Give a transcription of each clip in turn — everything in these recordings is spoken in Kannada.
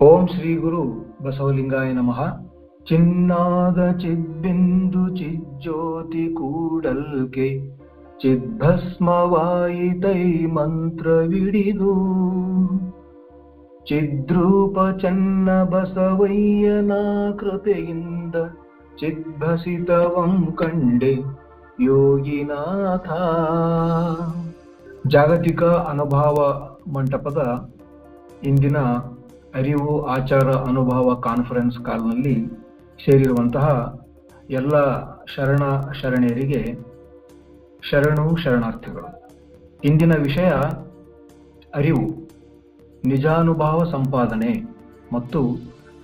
ಓಂ ಶ್ರೀ ಗುರು ಬಸವಲಿಂಗಾಯ ನಮಃ. ಚಿನ್ನಾದ ಚಿದ್ಬಿಂದು ಚಿಜ್ಜ್ಯೋತಿ ಕೂಡಲ್ಕೆ, ಚಿದ್ಭಸ್ಮವಾಯಿತೈ ಮಂತ್ರವಿಡಿದು. ಚಿದ್ರೂಪ ಚನ್ನ ಬಸವಯ್ಯನ ಕೃಪೆಯಿಂದ ಚಿದ್ಭಸಿತವಂ ಕಂಡೆ ಯೋಗಿನಾಥ. ಜಾಗತಿಕ ಅನುಭಾವ ಮಂಟಪದ ಇಂದಿನ ಅರಿವು, ಆಚಾರ, ಅನುಭವ ಕಾನ್ಫರೆನ್ಸ್ ಕಾಲ್ನಲ್ಲಿ ಸೇರಿರುವಂತಹ ಎಲ್ಲ ಶರಣ ಶರಣೆಯರಿಗೆ ಶರಣು ಶರಣಾರ್ಥಿಗಳು. ಇಂದಿನ ವಿಷಯ ಅರಿವು, ನಿಜಾನುಭಾವ ಸಂಪಾದನೆ ಮತ್ತು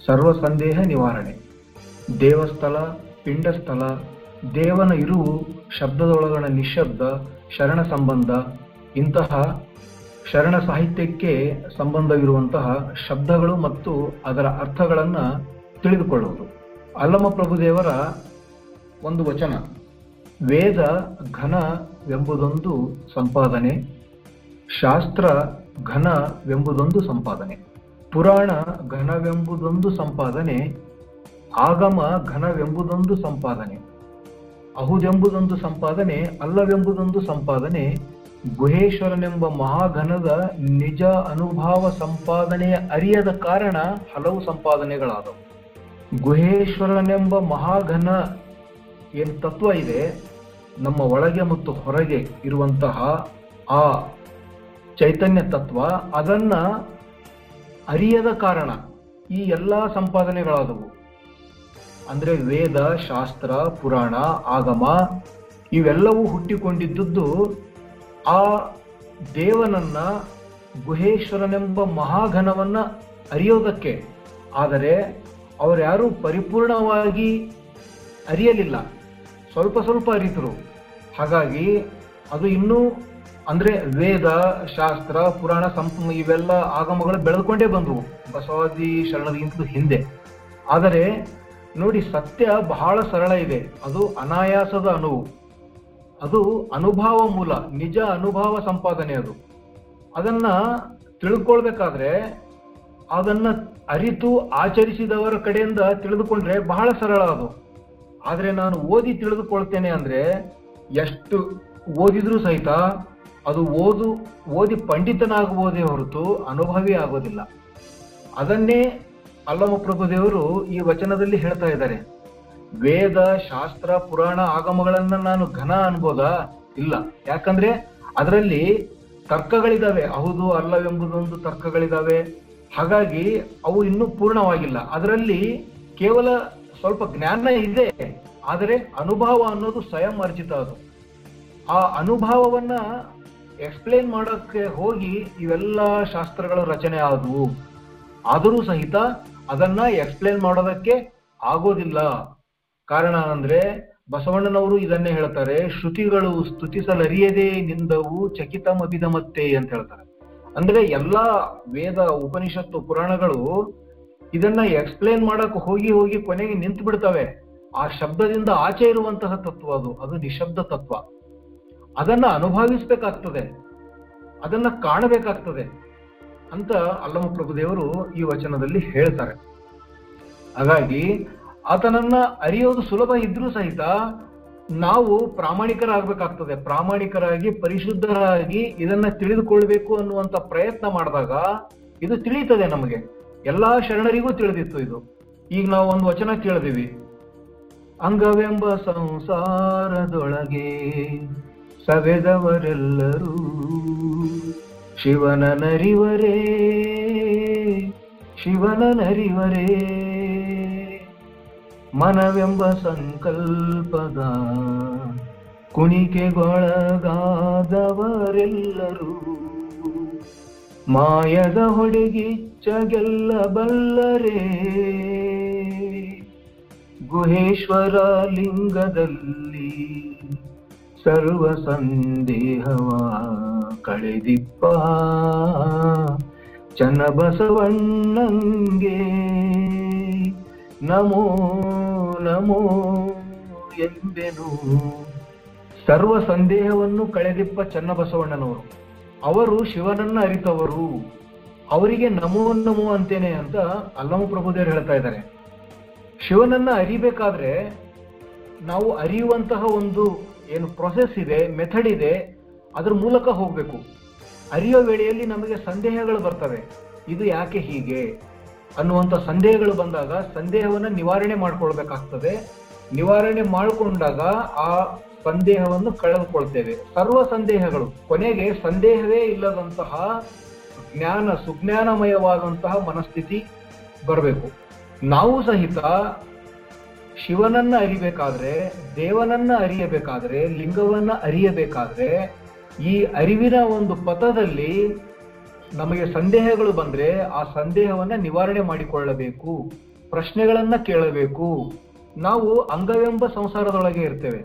ಸರ್ವ ಸಂದೇಹ ನಿವಾರಣೆ. ದೇವಸ್ಥಳ, ಪಿಂಡಸ್ಥಳ, ದೇವನ ಇರುವು, ಶಬ್ದದೊಳಗಣ ನಿಶಬ್ದ ಶರಣ ಸಂಬಂಧ ಇಂತಹ ಶರಣ ಸಾಹಿತ್ಯಕ್ಕೆ ಸಂಬಂಧವಿರುವಂತಹ ಶಬ್ದಗಳು ಮತ್ತು ಅದರ ಅರ್ಥಗಳನ್ನು ತಿಳಿದುಕೊಳ್ಳುವುದು. ಅಲ್ಲಮ ಪ್ರಭುದೇವರ ಒಂದು ವಚನ, ವೇದ ಘನವೆಂಬುದೊಂದು ಸಂಪಾದನೆ, ಶಾಸ್ತ್ರ ಘನವೆಂಬುದೊಂದು ಸಂಪಾದನೆ, ಪುರಾಣ ಘನವೆಂಬುದೊಂದು ಸಂಪಾದನೆ, ಆಗಮ ಘನವೆಂಬುದೊಂದು ಸಂಪಾದನೆ, ಅಹುದೆಂಬುದೊಂದು ಸಂಪಾದನೆ, ಅಲ್ಲವೆಂಬುದೊಂದು ಸಂಪಾದನೆ ಗುಹೇಶ್ವರನೆಂಬ ಮಹಾಘನದ ನಿಜ ಅನುಭವ ಸಂಪಾದನೆಯ ಅರಿಯದ ಕಾರಣ ಹಲವು ಸಂಪಾದನೆಗಳಾದವು. ಗುಹೇಶ್ವರನೆಂಬ ಮಹಾಘನ ಏನು ತತ್ವ ಇದೆ? ನಮ್ಮ ಒಳಗೆ ಮತ್ತು ಹೊರಗೆ ಇರುವಂತಹ ಆ ಚೈತನ್ಯ ತತ್ವ, ಅದನ್ನ ಅರಿಯದ ಕಾರಣ ಈ ಎಲ್ಲ ಸಂಪಾದನೆಗಳಾದವು. ಅಂದ್ರೆ ವೇದ, ಶಾಸ್ತ್ರ, ಪುರಾಣ, ಆಗಮ, ಇವೆಲ್ಲವೂ ಹುಟ್ಟಿಕೊಂಡಿದ್ದುದು ಆ ದೇವನನ್ನ ಗುಹೇಶ್ವರನೆಂಬ ಮಹಾಘನವನ್ನ ಅರಿಯೋದಕ್ಕೆ. ಆದರೆ ಅವರ್ಯಾರೂ ಪರಿಪೂರ್ಣವಾಗಿ ಅರಿಯಲಿಲ್ಲ. ಸ್ವಲ್ಪ ಸ್ವಲ್ಪ ಅರಿತರು. ಹಾಗಾಗಿ ಅದು ಇನ್ನೂ ಅಂದ್ರೆ ವೇದ, ಶಾಸ್ತ್ರ, ಪುರಾಣ ಸಂಪ ಇವೆಲ್ಲ ಆಗಮಗಳು ಬೆಳೆದುಕೊಂಡೇ ಬಂದವು. ಬಸವಾದಿ ಶರಣರಿಗಿಂತ ಹಿಂದೆ. ಆದರೆ ನೋಡಿ ಸತ್ಯ ಬಹಳ ಸರಳ ಇದೆ. ಅದು ಅನಾಯಾಸದ ಅನುವು. ಅದು ಅನುಭವ ಮೂಲ, ನಿಜ ಅನುಭವ ಸಂಪಾದನೆ ಅದು. ಅದನ್ನ ತಿಳ್ಕೊಳ್ಬೇಕಾದ್ರೆ ಅದನ್ನ ಅರಿತು ಆಚರಿಸಿದವರ ಕಡೆಯಿಂದ ತಿಳಿದುಕೊಂಡ್ರೆ ಬಹಳ ಸರಳ ಅದು. ಆದರೆ ನಾನು ಓದಿ ತಿಳಿದುಕೊಳ್ತೇನೆ ಅಂದ್ರೆ ಎಷ್ಟು ಓದಿದ್ರೂ ಸಹಿತ ಅದು ಓದು, ಓದಿ ಪಂಡಿತನಾಗಬಹುದೇ ಹೊರತು ಅನುಭವಿ ಆಗೋದಿಲ್ಲ. ಅದನ್ನೇ ಅಲ್ಲಮ ಪ್ರಭುದೇವರು ಈ ವಚನದಲ್ಲಿ ಹೇಳ್ತಾ ಇದ್ದಾರೆ. ವೇದ, ಶಾಸ್ತ್ರ, ಪುರಾಣ ಆಗಮಗಳನ್ನ ನಾನು ಘನ ಅನ್ಬೋದ? ಇಲ್ಲ. ಯಾಕಂದ್ರೆ ಅದರಲ್ಲಿ ತರ್ಕಗಳಿದಾವೆ. ಹೌದು, ಅಲ್ಲವೆಂಬುದೊಂದು ತರ್ಕಗಳಿದಾವೆ. ಹಾಗಾಗಿ ಅವು ಇನ್ನೂ ಪೂರ್ಣವಾಗಿಲ್ಲ. ಅದರಲ್ಲಿ ಕೇವಲ ಸ್ವಲ್ಪ ಜ್ಞಾನ ಇದೆ. ಆದರೆ ಅನುಭವ ಅನ್ನೋದು ಸ್ವಯಂ ಅರ್ಜಿತ ಅದು. ಆ ಅನುಭವವನ್ನ ಎಕ್ಸ್ಪ್ಲೇನ್ ಮಾಡೋಕ್ಕೆ ಹೋಗಿ ಇವೆಲ್ಲ ಶಾಸ್ತ್ರಗಳ ರಚನೆ ಆದವು. ಆದರೂ ಸಹಿತ ಅದನ್ನ ಎಕ್ಸ್ಪ್ಲೇನ್ ಮಾಡೋದಕ್ಕೆ ಆಗೋದಿಲ್ಲ. ಕಾರಣ ಅಂದ್ರೆ ಬಸವಣ್ಣನವರು ಇದನ್ನೇ ಹೇಳ್ತಾರೆ, ಶ್ರುತಿಗಳು ಸ್ತುತಿಸಲರಿಯದೇ ನಿಂದವು ಚಕಿತ ಮಬಿದಮತ್ತೆ ಅಂತ ಹೇಳ್ತಾರೆ. ಅಂದ್ರೆ ಎಲ್ಲಾ ವೇದ ಉಪನಿಷತ್ತು ಪುರಾಣಗಳು ಇದನ್ನ ಎಕ್ಸ್ಪ್ಲೇನ್ ಮಾಡಕ್ ಹೋಗಿ ಹೋಗಿ ಕೊನೆಗೆ ನಿಂತು ಬಿಡ್ತವೆ. ಆ ಶಬ್ದದಿಂದ ಆಚೆ ಇರುವಂತಹ ತತ್ವ ಅದು ಅದು ನಿಶಬ್ದ ತತ್ವ. ಅದನ್ನ ಅನುಭವಿಸ್ಬೇಕಾಗ್ತದೆ. ಅದನ್ನ ಕಾಣಬೇಕಾಗ್ತದೆ ಅಂತ ಅಲ್ಲಮ ಪ್ರಭುದೇವರು ಈ ವಚನದಲ್ಲಿ ಹೇಳ್ತಾರೆ. ಹಾಗಾಗಿ ಆತನನ್ನ ಅರಿಯೋದು ಸುಲಭ ಇದ್ರೂ ಸಹಿತ ನಾವು ಪ್ರಾಮಾಣಿಕರಾಗಬೇಕಾಗ್ತದೆ. ಪ್ರಾಮಾಣಿಕರಾಗಿ, ಪರಿಶುದ್ಧರಾಗಿ ಇದನ್ನ ತಿಳಿದುಕೊಳ್ಬೇಕು ಅನ್ನುವಂತ ಪ್ರಯತ್ನ ಮಾಡಿದಾಗ ಇದು ತಿಳಿಯುತ್ತದೆ ನಮಗೆ. ಎಲ್ಲಾ ಶರಣರಿಗೂ ತಿಳಿದಿತ್ತು ಇದು. ಈಗ ನಾವು ಒಂದು ವಚನ ಕೇಳಿದೀವಿ. ಅಂಗವೆಂಬ ಸಂಸಾರದೊಳಗೆ ಸವೆದವರೆಲ್ಲರೂ ಶಿವನ ನರಿವರೇ ಶಿವನ ನರಿವರೇ. ಮನವೆಂಬ ಸಂಕಲ್ಪದ ಕುಣಿಕೆಗೊಳಗಾದವರೆಲ್ಲರೂ ಮಾಯದ ಹೊಡೆಗಿಚ್ಚ ಗೆಲ್ಲಬಲ್ಲರೇ ಗುಹೇಶ್ವರ ಲಿಂಗದಲ್ಲಿ ಸರ್ವ ಸಂದೇಹವ ಕಳೆದಿಪ್ಪ. ಚನ್ನಬಸವಣ್ಣಂಗೆ ನಮೋ ನಮೋ ಎಂದೆನು. ಸರ್ವ ಸಂದೇಹವನ್ನು ಕಳೆದಿಪ್ಪ ಚನ್ನಬಸವಣ್ಣನವರು. ಅವರು ಶಿವನನ್ನ ಅರಿತವರು. ಅವರಿಗೆ ನಮೋ ನಮೋ ಅಂತೇನೆ ಅಂತ ಅಲ್ಲಮ ಪ್ರಭುದೇವರು ಹೇಳ್ತಾ ಇದ್ದಾರೆ. ಶಿವನನ್ನ ಅರಿಬೇಕಾದ್ರೆ ನಾವು ಅರಿಯುವಂತಹ ಒಂದು ಏನು ಪ್ರೊಸೆಸ್ ಇದೆ ಮೆಥಡ್ ಇದೆ, ಅದ್ರ ಮೂಲಕ ಹೋಗಬೇಕು. ಅರಿಯೋ ವೇಳೆಯಲ್ಲಿ ನಮಗೆ ಸಂದೇಹಗಳು ಬರ್ತವೆ. ಇದು ಯಾಕೆ ಹೀಗೆ? ಅನ್ನುವಂಥ ಸಂದೇಹಗಳು ಬಂದಾಗ ಸಂದೇಹವನ್ನ ನಿವಾರಣೆ ಮಾಡ್ಕೊಳ್ಬೇಕಾಗ್ತದೆ. ನಿವಾರಣೆ ಮಾಡಿಕೊಂಡಾಗ ಆ ಸಂದೇಹವನ್ನು ಕಳೆದುಕೊಳ್ತೇವೆ. ಸರ್ವ ಸಂದೇಹಗಳು, ಕೊನೆಗೆ ಸಂದೇಹವೇ ಇಲ್ಲದಂತಹ ಜ್ಞಾನ, ಸುಜ್ಞಾನಮಯವಾದಂತಹ ಮನಸ್ಥಿತಿ ಬರಬೇಕು. ನಾವು ಸಹಿತ ಶಿವನನ್ನ ಅರಿಬೇಕಾದ್ರೆ, ದೇವನನ್ನ ಅರಿಯಬೇಕಾದ್ರೆ, ಲಿಂಗವನ್ನ ಅರಿಯಬೇಕಾದ್ರೆ, ಈ ಅರಿವಿನ ಒಂದು ಪಥದಲ್ಲಿ ನಮಗೆ ಸಂದೇಹಗಳು ಬಂದ್ರೆ ಆ ಸಂದೇಹವನ್ನ ನಿವಾರಣೆ ಮಾಡಿಕೊಳ್ಳಬೇಕು, ಪ್ರಶ್ನೆಗಳನ್ನ ಕೇಳಬೇಕು. ನಾವು ಅಂಗವೆಂಬ ಸಂಸಾರದೊಳಗೆ ಇರ್ತೇವೆ.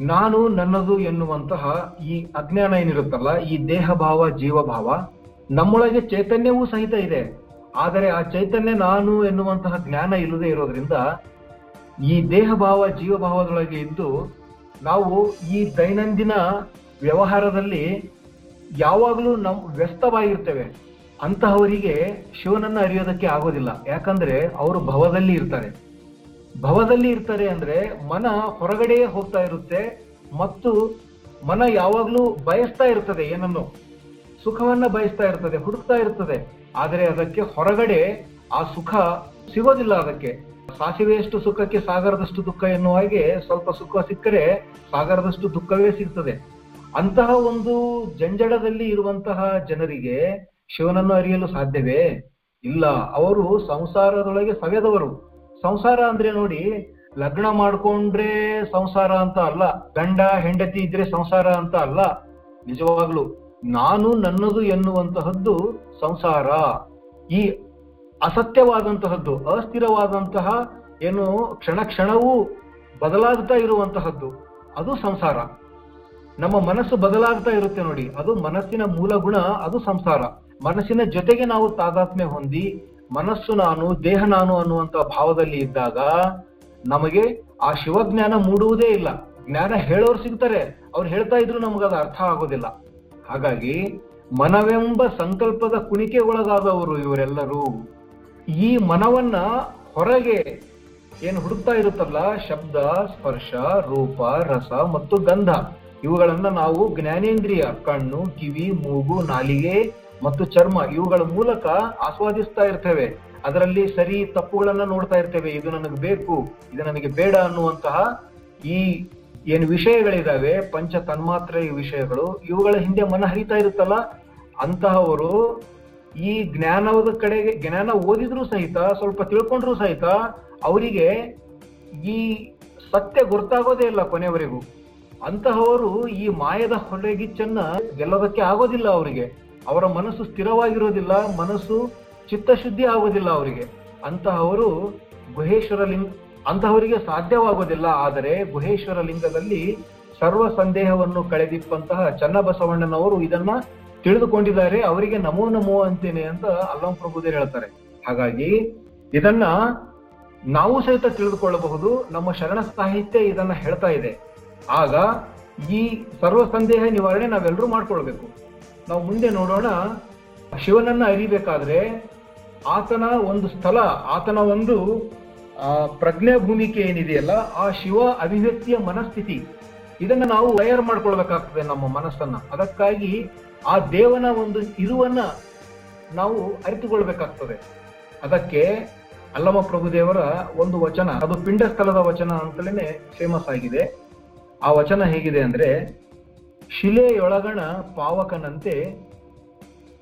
ನಾನು ನನ್ನದು ಎನ್ನುವಂತಹ ಈ ಅಜ್ಞಾನ ಏನಿರುತ್ತಲ್ಲ, ಈ ದೇಹ ಭಾವ ಜೀವಭಾವ, ನಮ್ಮೊಳಗೆ ಚೈತನ್ಯವೂ ಸಹಿತ ಇದೆ. ಆದರೆ ಆ ಚೈತನ್ಯ ನಾನು ಎನ್ನುವಂತಹ ಜ್ಞಾನ ಇಲ್ಲದೆ ಇರೋದ್ರಿಂದ ಈ ದೇಹ ಭಾವ ಜೀವಭಾವದೊಳಗೆ ಇದ್ದು ನಾವು ಈ ದೈನಂದಿನ ವ್ಯವಹಾರದಲ್ಲಿ ಯಾವಾಗಲೂ ನಾವು ವ್ಯಸ್ತವಾಗಿರ್ತೇವೆ. ಅಂತಹವರಿಗೆ ಶಿವನನ್ನು ಅರಿಯೋದಕ್ಕೆ ಆಗೋದಿಲ್ಲ. ಯಾಕಂದ್ರೆ ಅವರು ಭವದಲ್ಲಿ ಇರ್ತಾರೆ. ಭವದಲ್ಲಿ ಇರ್ತಾರೆ ಅಂದ್ರೆ ಮನ ಹೊರಗಡೆಯೇ ಹೋಗ್ತಾ ಇರುತ್ತೆ ಮತ್ತು ಮನ ಯಾವಾಗ್ಲೂ ಬಯಸ್ತಾ ಇರ್ತದೆ ಏನನ್ನು. ಸುಖವನ್ನ ಬಯಸ್ತಾ ಇರ್ತದೆ, ಹುಡುಕ್ತಾ ಇರ್ತದೆ. ಆದರೆ ಅದಕ್ಕೆ ಹೊರಗಡೆ ಆ ಸುಖ ಸಿಗೋದಿಲ್ಲ ಅದಕ್ಕೆ. ಸಾಸಿವೆಯಷ್ಟು ಸುಖಕ್ಕೆ ಸಾಗರದಷ್ಟು ದುಃಖ ಎನ್ನುವ ಹಾಗೆ ಸ್ವಲ್ಪ ಸುಖ ಸಿಕ್ಕರೆ ಸಾಗರದಷ್ಟು ದುಃಖವೇ ಸಿಗ್ತದೆ. ಅಂತಹ ಒಂದು ಜಂಜಡದಲ್ಲಿ ಇರುವಂತಹ ಜನರಿಗೆ ಶಿವನನ್ನು ಅರಿಯಲು ಸಾಧ್ಯವೇ? ಇಲ್ಲ. ಅವರು ಸಂಸಾರದೊಳಗೆ ಸವೆದವರು. ಸಂಸಾರ ಅಂದ್ರೆ ನೋಡಿ, ಲಗ್ನ ಮಾಡ್ಕೊಂಡ್ರೆ ಸಂಸಾರ ಅಂತ ಅಲ್ಲ, ಗಂಡ ಹೆಂಡತಿ ಇದ್ರೆ ಸಂಸಾರ ಅಂತ ಅಲ್ಲ. ನಿಜವಾಗ್ಲು, ನಾನು ನನ್ನದು ಎನ್ನುವಂತಹದ್ದು ಸಂಸಾರ. ಈ ಅಸತ್ಯವಾದಂತಹದ್ದು, ಅಸ್ಥಿರವಾದಂತಹ ಏನು ಕ್ಷಣ ಕ್ಷಣವೂ ಬದಲಾಗ್ತಾ ಇರುವಂತಹದ್ದು, ಅದು ಸಂಸಾರ. ನಮ್ಮ ಮನಸ್ಸು ಬದಲಾಗ್ತಾ ಇರುತ್ತೆ ನೋಡಿ. ಅದು ಮನಸ್ಸಿನ ಮೂಲ ಗುಣ, ಅದು ಸಂಸಾರ. ಮನಸ್ಸಿನ ಜೊತೆಗೆ ನಾವು ತಾದಾತ್ಮ್ಯ ಹೊಂದಿ, ಮನಸ್ಸು ನಾನು, ದೇಹ ನಾನು ಅನ್ನುವಂತ ಭಾವದಲ್ಲಿ ಇದ್ದಾಗ ನಮಗೆ ಆ ಶಿವಜ್ಞಾನ ಮೂಡುವುದೇ ಇಲ್ಲ. ಜ್ಞಾನ ಹೇಳೋರು ಸಿಗ್ತಾರೆ. ಅವ್ರು ಹೇಳ್ತಾ ಇದ್ರು ಅದು ಅರ್ಥ ಆಗೋದಿಲ್ಲ. ಹಾಗಾಗಿ ಮನವೆಂಬ ಸಂಕಲ್ಪದ ಕುಣಿಕೆ ಒಳಗಾದವರು ಇವರೆಲ್ಲರೂ ಈ ಮನವನ್ನ ಹೊರಗೆ ಏನು ಹುಡುಕ್ತಾ ಇರುತ್ತಲ್ಲ? ಶಬ್ದ, ಸ್ಪರ್ಶ, ರೂಪ, ರಸ ಮತ್ತು ಗಂಧ. ಇವುಗಳನ್ನ ನಾವು ಜ್ಞಾನೇಂದ್ರಿಯ ಕಣ್ಣು, ಕಿವಿ, ಮೂಗು, ನಾಲಿಗೆ ಮತ್ತು ಚರ್ಮ ಇವುಗಳ ಮೂಲಕ ಆಸ್ವಾದಿಸ್ತಾ ಇರ್ತೇವೆ. ಅದರಲ್ಲಿ ಸರಿ ತಪ್ಪುಗಳನ್ನ ನೋಡ್ತಾ ಇರ್ತೇವೆ. ಇದು ನನಗೆ ಬೇಕು, ಇದು ನನಗೆ ಬೇಡ ಅನ್ನುವಂತಹ ಈ ಏನು ವಿಷಯಗಳಿದಾವೆ, ಪಂಚ ತನ್ಮಾತ್ರೆ ವಿಷಯಗಳು, ಇವುಗಳ ಹಿಂದೆ ಮನ ಹರಿತಾ ಇರುತ್ತಲ್ಲ, ಅಂತಹವರು ಈ ಜ್ಞಾನದ ಕಡೆಗೆ, ಜ್ಞಾನ ಓದಿದ್ರು ಸಹಿತ, ಸ್ವಲ್ಪ ತಿಳ್ಕೊಂಡ್ರು ಸಹಿತ ಅವರಿಗೆ ಈ ಸತ್ಯ ಗೊತ್ತಾಗೋದೇ ಇಲ್ಲ ಕೊನೆವರೆಗೂ. ಅಂತಹವರು ಈ ಮಾಯದ ಹೊರಗಿಚ್ಚನ್ನ ಗೆಲ್ಲೋದಕ್ಕೆ ಆಗೋದಿಲ್ಲ ಅವರಿಗೆ. ಅವರ ಮನಸ್ಸು ಸ್ಥಿರವಾಗಿರೋದಿಲ್ಲ, ಮನಸ್ಸು ಚಿತ್ತಶುದ್ಧಿ ಆಗೋದಿಲ್ಲ ಅವರಿಗೆ. ಅಂತಹವರು ಗುಹೇಶ್ವರ ಲಿಂಗ, ಅಂತಹವರಿಗೆ ಸಾಧ್ಯವಾಗೋದಿಲ್ಲ, ಆದರೆ ಗುಹೇಶ್ವರ ಲಿಂಗದಲ್ಲಿ ಸರ್ವ ಸಂದೇಹವನ್ನು ಕಳೆದಿಪ್ಪಂತಹ ಚನ್ನಬಸವಣ್ಣನವರು ಇದನ್ನ ತಿಳಿದುಕೊಂಡಿದ್ದಾರೆ. ಅವರಿಗೆ ನಮೋ ನಮೋ ಅಂತೇನೆ ಅಂತ ಅಲ್ಲಂ ಪ್ರಭುದೇವ್ ಹೇಳ್ತಾರೆ. ಹಾಗಾಗಿ ಇದನ್ನ ನಾವು ಸಹಿತ ತಿಳಿದುಕೊಳ್ಳಬಹುದು. ನಮ್ಮ ಶರಣ ಸಾಹಿತ್ಯ ಇದನ್ನ ಹೇಳ್ತಾ ಇದೆ. ಆಗ ಈ ಸರ್ವ ಸಂದೇಹ ನಿವಾರಣೆ ನಾವೆಲ್ಲರೂ ಮಾಡ್ಕೊಳ್ಬೇಕು. ನಾವು ಮುಂದೆ ನೋಡೋಣ, ಶಿವನನ್ನ ಅರಿಬೇಕಾದ್ರೆ ಆತನ ಒಂದು ಸ್ಥಳ, ಆತನ ಒಂದು ಪ್ರಜ್ಞಾ ಭೂಮಿಕೆ ಏನಿದೆಯಲ್ಲ, ಆ ಶಿವ ಅಭಿವ್ಯಕ್ತಿಯ ಮನಸ್ಥಿತಿ. ಇದನ್ನ ನಾವು ತಯಾರು ಮಾಡ್ಕೊಳ್ಬೇಕಾಗ್ತದೆ ನಮ್ಮ ಮನಸ್ಸನ್ನ. ಅದಕ್ಕಾಗಿ ಆ ದೇವನ ಒಂದು ಇರುವನ್ನ ನಾವು ಅರಿತುಕೊಳ್ಬೇಕಾಗ್ತದೆ. ಅದಕ್ಕೆ ಅಲ್ಲಮ ಪ್ರಭುದೇವರ ಒಂದು ವಚನ, ಅದು ಪಿಂಡ ಸ್ಥಳದ ವಚನ ಅಂತಲೇ ಫೇಮಸ್ ಆಗಿದೆ. ಆ ವಚನ ಹೇಗಿದೆ ಅಂದ್ರೆ, ಶಿಲೆಯೊಳಗಣ ಪಾವಕನಂತೆ,